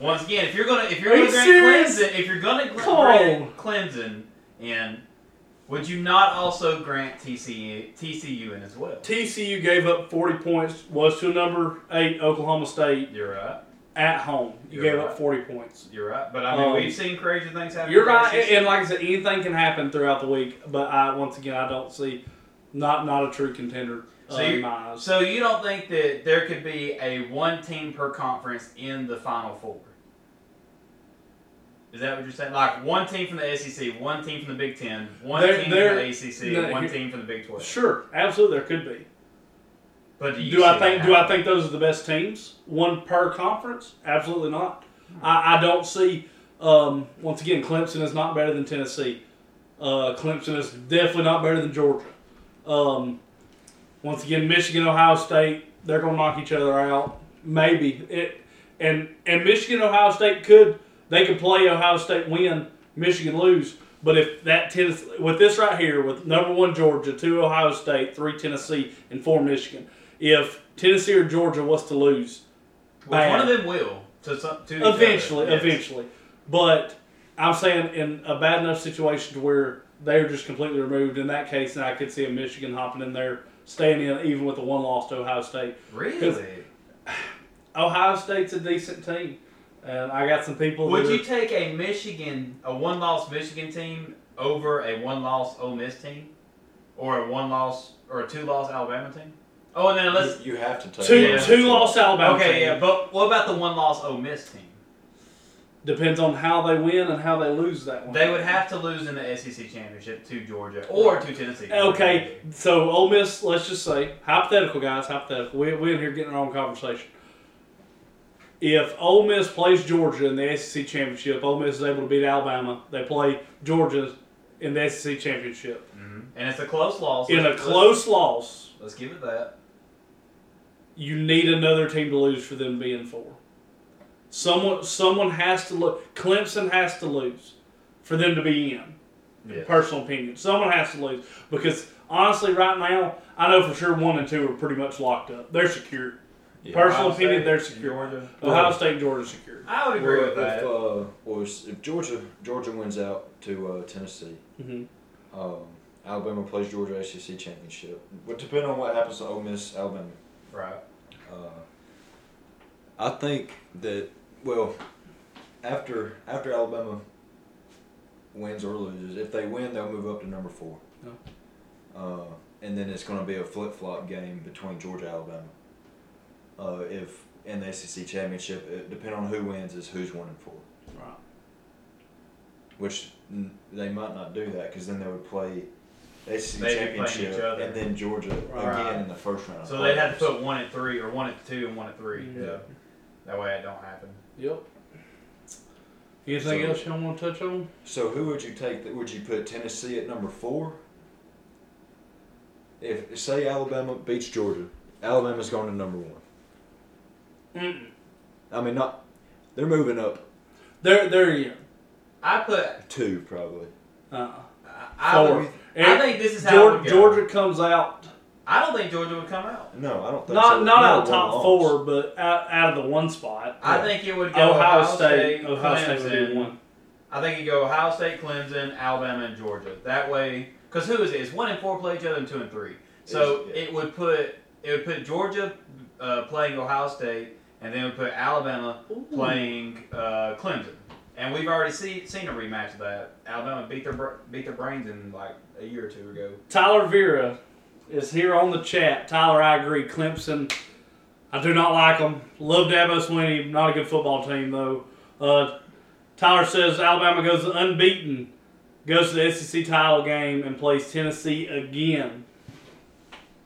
Once again, if you're gonna if you're gonna grant serious? Clemson, if you're gonna Come grant on. Clemson in, would you not also grant TCU TCU in as well? TCU gave up 40 points, was to number eight Oklahoma State. You're right. At home. You You're gave right. up 40 points. You're right, but I mean, Um, we've seen crazy things happen. You're right, SEC. and like I said, anything can happen throughout the week. But I once again, I don't see not not a true contender uh, So in you- So you don't think that there could be a one team per conference in the Final Four? Is that what you're saying? Like one team from the SEC, one team from the Big Ten, one There- team there- from the ACC, there- one team from the Big Twelve. Sure, absolutely, there could be. But do Do I think do I think those are the best teams? One per conference? Absolutely not. I, I don't see. Um, once again, Clemson is not better than Tennessee. Uh, Clemson is definitely not better than Georgia. Um, once again, Michigan, Ohio State, they're gonna knock each other out. Maybe it, and and Michigan, Ohio State could they could play Ohio State win, Michigan lose. But if that Tennessee with this right here with number one Georgia, two Ohio State, three Tennessee, and four Michigan, if Tennessee or Georgia was to lose, Which one of them will to some to eventually, Yes. eventually. But I'm saying in a bad enough situation to where they're just completely removed. In that case, and I could see a Michigan hopping in there, staying in even with the one loss to Ohio State. Really? Ohio State's a decent team, and I got some people. Would you are- take a Michigan, a one-loss Michigan team over a one-loss Ole Miss team, or a one-loss or a two-loss Alabama team? Oh, and then let's. You, you have to take two Yeah. two loss Alabama? Okay, team. yeah, but what about the one-loss Ole Miss team? Depends on how they win and how they lose that one. They would have to lose in the SEC championship to Georgia or to Tennessee. Okay, so Ole Miss, let's just say, hypothetical, guys, hypothetical. We, we in here getting our own conversation. If Ole Miss plays Georgia in the SEC championship, Ole Miss is able to beat Alabama. They play Georgia in the SEC championship. Mhm. And it's a close loss. In a Let's- close loss, Let's, let's give it that. You need another team to lose for them to be in four. Someone, someone has to look. Clemson has to lose for them to be in. Yeah. personal opinion. Someone has to lose because honestly, right now, I know for sure one and two are pretty much locked up. They're secure. Yeah. Personal Ohio opinion, State they're secure. Georgia. Ohio State and Georgia secure. I would agree Well, with that. if, uh, was if Georgia Georgia wins out to uh, Tennessee, hmm um, Alabama plays Georgia ACC championship. But depending on what happens to Ole Miss, Alabama. right. Uh, I think that well, after after Alabama wins or loses, if they win, they'll move up to number four. Uh, and then it's going to be a flip flop game between Georgia Alabama. Uh, if in the SEC championship, it, depending on who wins, is who's one and four. Right. Which mm, they might not do that because then they would play SEC They'd be playing championship each other. and then Georgia Right. again in the first round. of So they'd have to playoffs. put one at three or one at two and one at three. Yeah. Yeah. That way it don't happen. Yep. Anything So- else you want to touch on? So who would you take? That would you put Tennessee at number four? If say Alabama beats Georgia, Alabama's going to number one. Mm-mm. I mean, not they're moving up They're they're in. I put. two probably. Uh, I, I, Four. would, I think this is how it Georgia, would go. Georgia comes out I don't think Georgia would come out. No, I don't think not so. not No, out of one top loss. four, but out, out of the one spot. I think it would go Ohio, Ohio, State, State, Ohio State would be Clemson. one. I think you go Ohio State, Clemson, Alabama, and Georgia. That way, because who is it? It's one and four play each other, and two and three. So Is- yeah. it would put it would put Georgia uh, playing Ohio State, and then it would put Alabama playing uh, Clemson. And we've already see, seen a rematch of that. Alabama beat their beat their brains in like a year or two ago. Tyler Vera is here on the chat. Tyler, I agree. Clemson, I do not like them. Love Dabo Swinney, not a good football team though. Uh, Tyler says Alabama goes unbeaten, goes to the SEC title game and plays Tennessee again.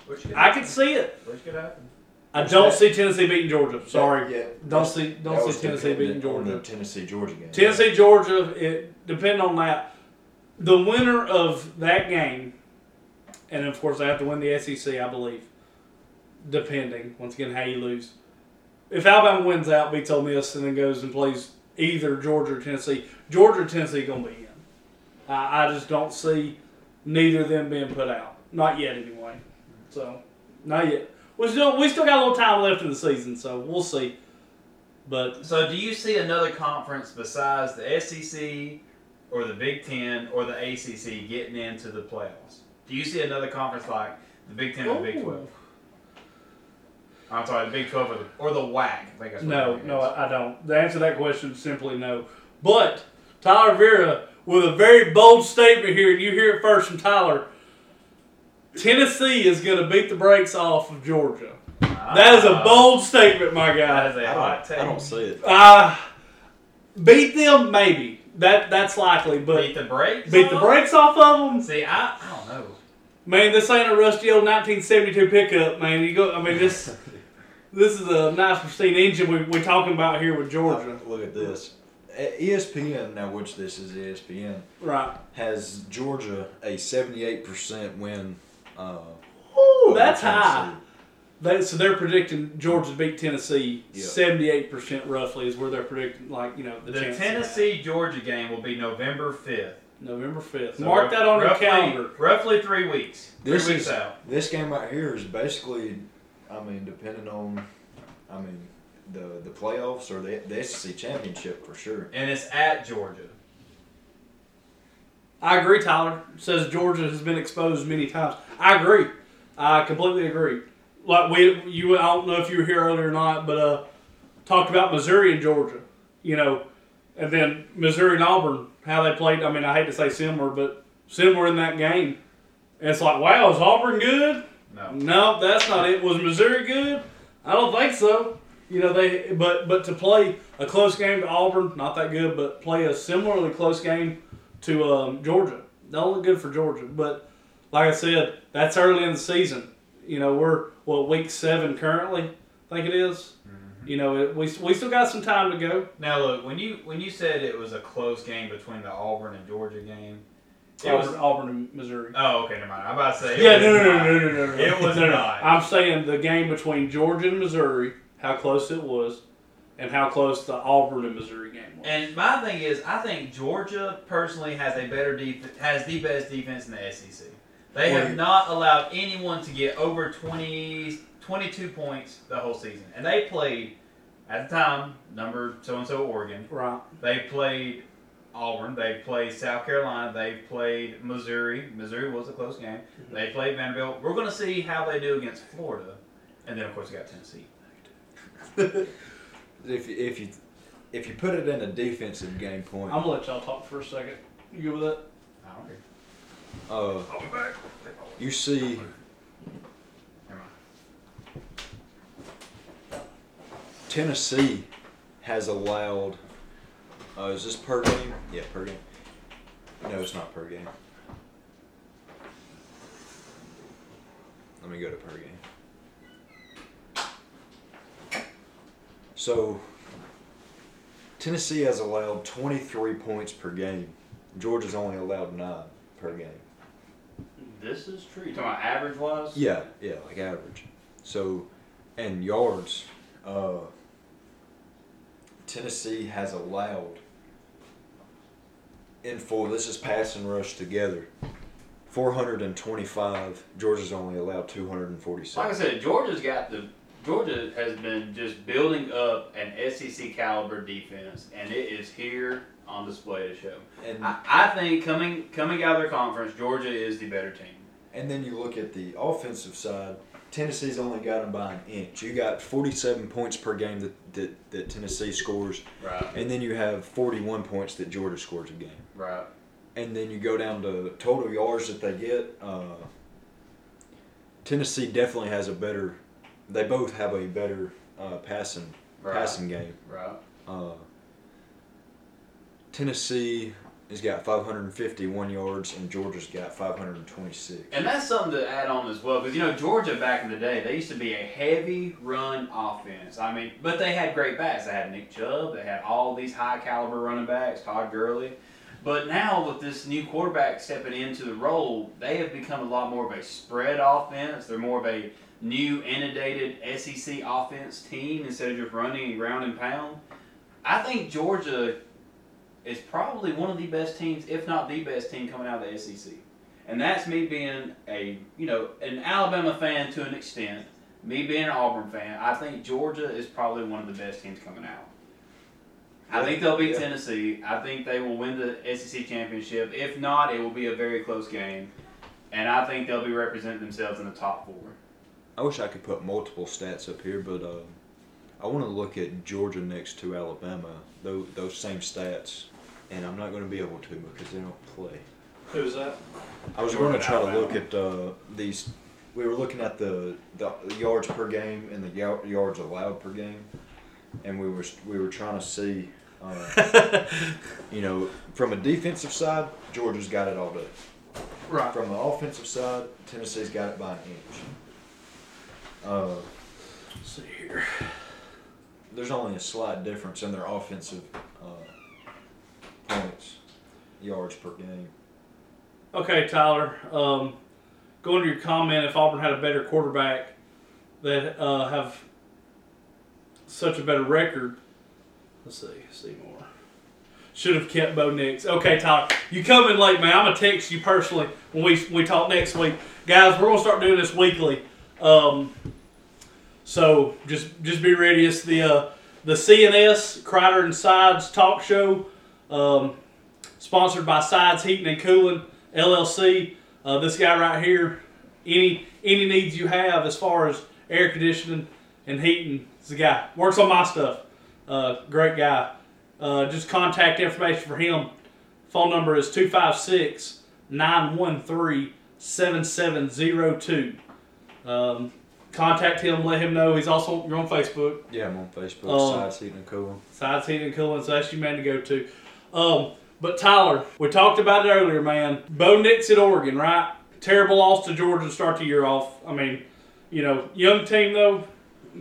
Which could I can see it. Which could happen. I don't that? see Tennessee beating Georgia. Sorry, Yeah, don't see don't see Tennessee beating Georgia. Tennessee Georgia game. Tennessee, Georgia, it depend on that. The winner of that game, and of course they have to win the SEC, I believe. Depending, once again, how you lose. If Alabama wins out, beats Ole Miss, and then goes and plays either Georgia or Tennessee, Georgia or Tennessee gonna be in. I, I just don't see neither of them being put out. Not yet, anyway. So, not yet. We still we still got a little time left in the season, so we'll see. But So, do you see another conference besides the SEC or the Big Ten or the ACC getting into the playoffs? Do you see another conference like the Big Ten or the Big Twelve? I'm sorry, the Big 12 or the, or the WAC. I think that's No, no. I I don't. The answer to that question is simply no. But Tyler Vera, with a very bold statement here, and you hear it first from Tyler. Tennessee is going to beat the brakes off of Georgia. That is a Ah, bold statement, my guy. is a I hot don't, take. I don't see it. Uh, beat them, maybe. That that's likely, but beat the brakes. beat the off? brakes off of them. See, I, I don't know. Man, this ain't a rusty old 1972 pickup, man. You go. I mean, this this is a nice pristine engine we we talking about here with Georgia, Look at this. ESPN, now which this is ESPN, right? has Georgia a 78% win. Uh, Ooh, that's Tennessee. high. They, so they're predicting Georgia to beat Tennessee. Yeah. Seventy-eight percent roughly is where they're predicting, like you know, the, The chances Tennessee Georgia game will be November 5th. November fifth. So Mark that on your calendar. Roughly three weeks. Three This weeks is- out. This game right here is basically, I mean, depending on, I mean, the the playoffs or the, the SEC championship for sure. And it's at Georgia. I agree. Tyler says Georgia has been exposed many times. I agree. I completely agree. Like we, you, I don't know if you were here earlier or not, but uh, talked about Missouri and Georgia. You know, and then Missouri and Auburn, how they played. I mean, I hate to say similar, but similar in that game. And it's like, wow, is Auburn good? No. No, that's not it. Was Missouri good? I don't think so. You know they, but but to play a close game to Auburn, not that good. But play a similarly close game to um, Georgia, don't look good for Georgia. But like I said, that's early in the season. You know we're what week seven currently, I think it is. Mm-hmm. You know it, we we still got some time to go. Now look, when you when you said it was a close game between the Auburn and Georgia game, it Auburn, was. Auburn and Missouri. Oh, okay, never mind. I'm about to say. it Yeah, no, no, no, not. no, no, no, no. It was no, no. not. I'm saying the game between Georgia and Missouri, how close it was, and how close the Auburn and Missouri game was. And my thing is, I think Georgia personally has a better def- has the best defense in the SEC. They have you- not allowed anyone to get over 20, 22 points the whole season, and they played at the time number so and so Oregon. right. They played Auburn. They played South Carolina. They played Missouri. Missouri was a close game. Mm-hmm. They played Vanderbilt. We're going to see how they do against Florida, and then of course we got Tennessee. If you, if you if you put it in a defensive game point, I'm gonna let y'all talk for a second. You good with that? I don't care. uh, I'll be back. you see Tennessee has allowed. Uh, is this per game? Yeah, per game. No, it's not per game. Let me go to per game. So, Tennessee has allowed 23 points per game. Georgia's only allowed 9 per game. This is true. You talking about average wise? Yeah, yeah, like average. So, and yards, uh, Tennessee has allowed in four. This is pass and rush together. 425. Georgia's only allowed 247. Like I said, Georgia's got the Georgia has been just building up an SEC caliber defense, and it is here on display to show. and I, I think coming coming out of their conference, Georgia is the better team. And then you look at the offensive side. Tennessee's only got them by an inch. You got 47 points per game that, that, that Tennessee scores, Right. and then you have 41 points that Georgia scores a game. Right. and then you go down to total yards that they get. Uh, Tennessee definitely has a better. They both have a better uh, passing Right. passing game. Right. Uh, Tennessee has got 551 yards, and Georgia's got 526. And that's something to add on as well, because you know Georgia back in the day, they used to be a heavy run offense. I mean, but they had great backs. They had Nick Chubb. They had all these high caliber running backs, Todd Gurley. But now with this new quarterback stepping into the role, they have become a lot more of a spread offense. They're more of a new inundated SEC offense team instead of just running and ground and pound. I think Georgia is probably one of the best teams, if not the best team coming out of the SEC. And that's me being a, you know, an Alabama fan to an extent. Me being an Auburn fan, I think Georgia is probably one of the best teams coming out. I think they'll beat Yeah. Tennessee. I think they will win the SEC championship. If not, it will be a very close game. And I think they'll be representing themselves in the top four. I wish I could put multiple stats up here, but uh, I want to look at Georgia next to Alabama. Those those same stats, and I'm not going to be able to because they don't play. Who's that? I was going to try to look at uh, these. We were looking at the, the yards per game and the yar- yards allowed per game, and we were we were trying to see, uh, you know, from a defensive side, Georgia's got it all day. Right. From the offensive side, Tennessee's got it by an inch. Uh, Let's see here. there's only a slight difference in their offensive points, yards per game. Okay, Tyler. Um, going to your comment, if Auburn had a better quarterback that uh, have such a better record, let's see, see more. Should have kept Bo Nix. Okay, Tyler, you come in late, man. I'm gonna text you personally when we we talk next week, guys. We're gonna start doing this weekly. Um, so just just be ready. It's the uh, the CNS Kreider and Sides talk show, um, sponsored by Sides Heating and Cooling LLC. Uh, this guy right here, any any needs you have as far as air conditioning and heating, is the guy. Works on my stuff. Uh, great guy. Uh, just contact information for him. Phone number is 256 913 7702. Um, Contact him, let him know. He's also you're on Facebook. Yeah, I'm on Facebook. Um, Side seating and Cooling. Sides Heating and Cooling, so that's your man to go to. Um, but Tyler, we talked about it earlier, man. Bo Nix at Oregon, right? Terrible loss to Georgia to start the year off. I mean, you know, young team though,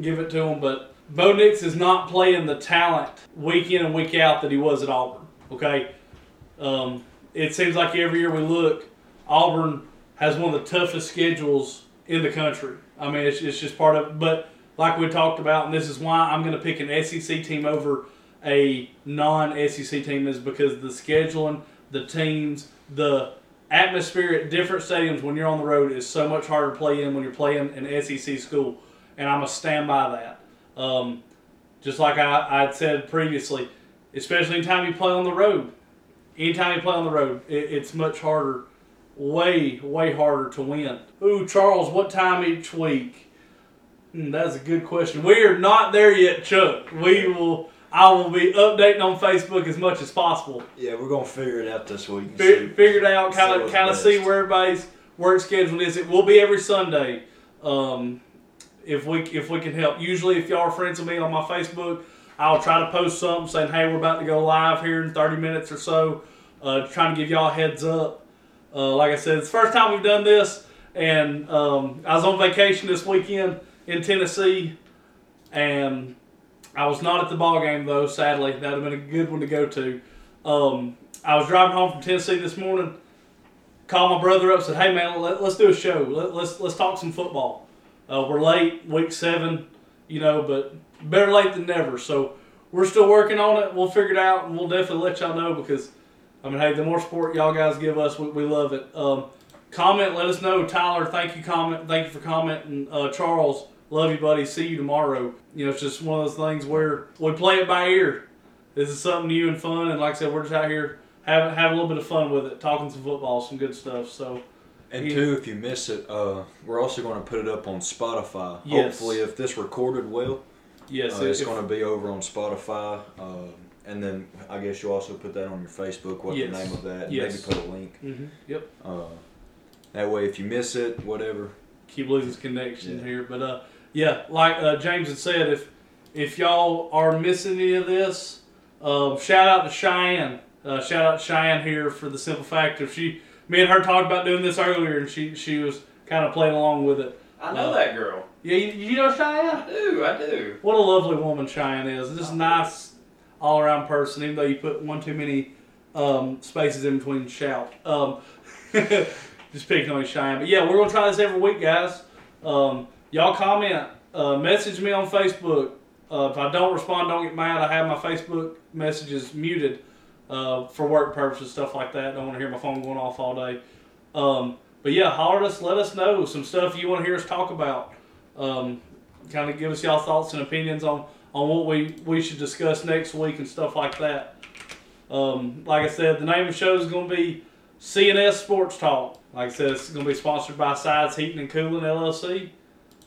give it to them. But Bo Nix is not playing the talent week in and week out that he was at Auburn. Okay, um, it seems like every year we look, Auburn has one of the toughest schedules in the country. I mean, it's, it's just part of. But like we talked about, and this is why I'm going to pick an SEC team over a non-SEC team is because the scheduling, the teams, the atmosphere at different stadiums when you're on the road is so much harder to play in when you're playing an SEC school, and I'm a stand by that. Um, just like I I said previously, especially anytime you play on the road, anytime you play on the road, it, it's much harder, way way harder to win. Ooh, Charles, what time each week? Hmm, that's a good question. We are not there yet, Chuck. We will. I will be updating on Facebook as much as possible. Yeah, we're gonna figure it out this week. Fi- see- figured out, kind of, kind of see where everybody's work schedule is. It will be every Sunday, um, if we if we can help. Usually, if y'all are friends with me on my Facebook, I'll try to post something saying, "Hey, we're about to go live here in 30 minutes or so," uh, trying to give y'all a heads up. Uh, like I said, it's the first time we've done this, and um, I was on vacation this weekend in Tennessee, and I was not at the ball game though. Sadly, that would have been a good one to go to. Um, I was driving home from Tennessee this morning. Called my brother up, said, "Hey man, let, let's do a show. Let, let's let's talk some football. Uh, we're late, week seven, you know, but better late than never. So we're still working on it. We'll figure it out, and we'll definitely let y'all know because I mean, hey, the more support y'all guys give us, we, we love it. Um, comment, let us know. Tyler, thank you. Comment, thank you for commenting. Uh, Charles, love you, buddy. See you tomorrow. You know, it's just one of those things where we play it by ear. This is something new and fun, and like I said, we're just out here having having a little bit of fun with it, talking some football, some good stuff. So And Yeah. two, if you miss it, uh, we're also going to put it up on Spotify. Yes. Hopefully, if this recorded well, yes, uh, it's if- going to be over on Spotify. Um, and then I guess you'll also put that on your Facebook. What's Yes. the name of that? Yes. Maybe put a link. Mhm, Yep. Uh, that way, if you miss it, whatever. keep losing connection Yeah. here. But uh, yeah, like uh, James had said, if if y'all are missing any of this, um, shout out to Cheyenne. Uh, shout out to Cheyenne here for the simple fact of she, me and her talked about doing this earlier, and she she was kind of playing along with it. I know Uh, that girl. Yeah, you, you know Cheyenne. I do. I do. What a lovely woman Cheyenne is. Just a nice all around person, even though you put one too many um, spaces in between shout. Um, just picking on Cheyenne. But yeah, we're going to try this every week, guys. Um, y'all comment, uh, message me on Facebook. Uh, if I don't respond, don't get mad. I have my Facebook messages muted uh, for work purposes, stuff like that. Don't want to hear my phone going off all day. Um, but yeah, holler at us, let us know some stuff you want to hear us talk about. Um, kind of give us y'all thoughts and opinions on, on what we, we should discuss next week and stuff like that. Um, like I said, the name of the show is going to be CNS Sports Talk. Like I said, it's going to be sponsored by Sides Heating and Cooling LLC.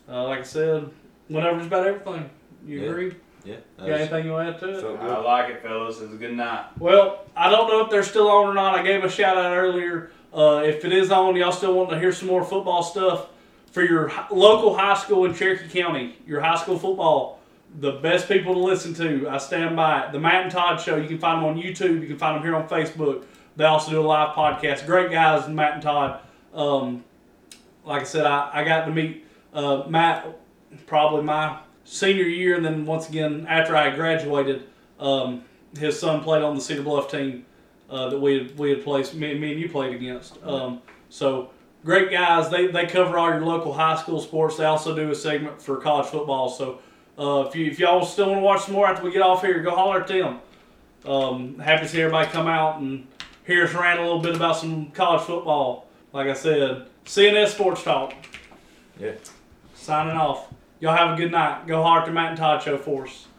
Uh, like I said, went over just about everything. You Yeah. agree? Yeah. Got anything you want to add to it? felt I like it, fellas. It's a good night. Well, I don't know if they're still on or not. I gave a shout out earlier. Uh, if it is on, y'all still want to hear some more football stuff for your hi- local high school in Cherokee County, your high school football. The best people to listen to. I stand by it. The Matt and Todd Show. You can find them on YouTube. You can find them here on Facebook. They also do a live podcast. Great guys, Matt and Todd. Um, like I said, I, I got to meet uh, Matt probably my senior year, and then once again after I graduated, um, his son played on the Cedar Bluff team uh, that we had we had placed me, me and you played against. Um, so great guys. They they cover all your local high school sports. They also do a segment for college football. So uh, if you if y'all still want to watch some more after we get off here, go holler at them. Um, happy to see everybody come out and hear us rant a little bit about some college football. Like I said, CNS Sports Talk. Yeah. Signing off. Y'all have a good night. Go hard to Matt and Todd show for us.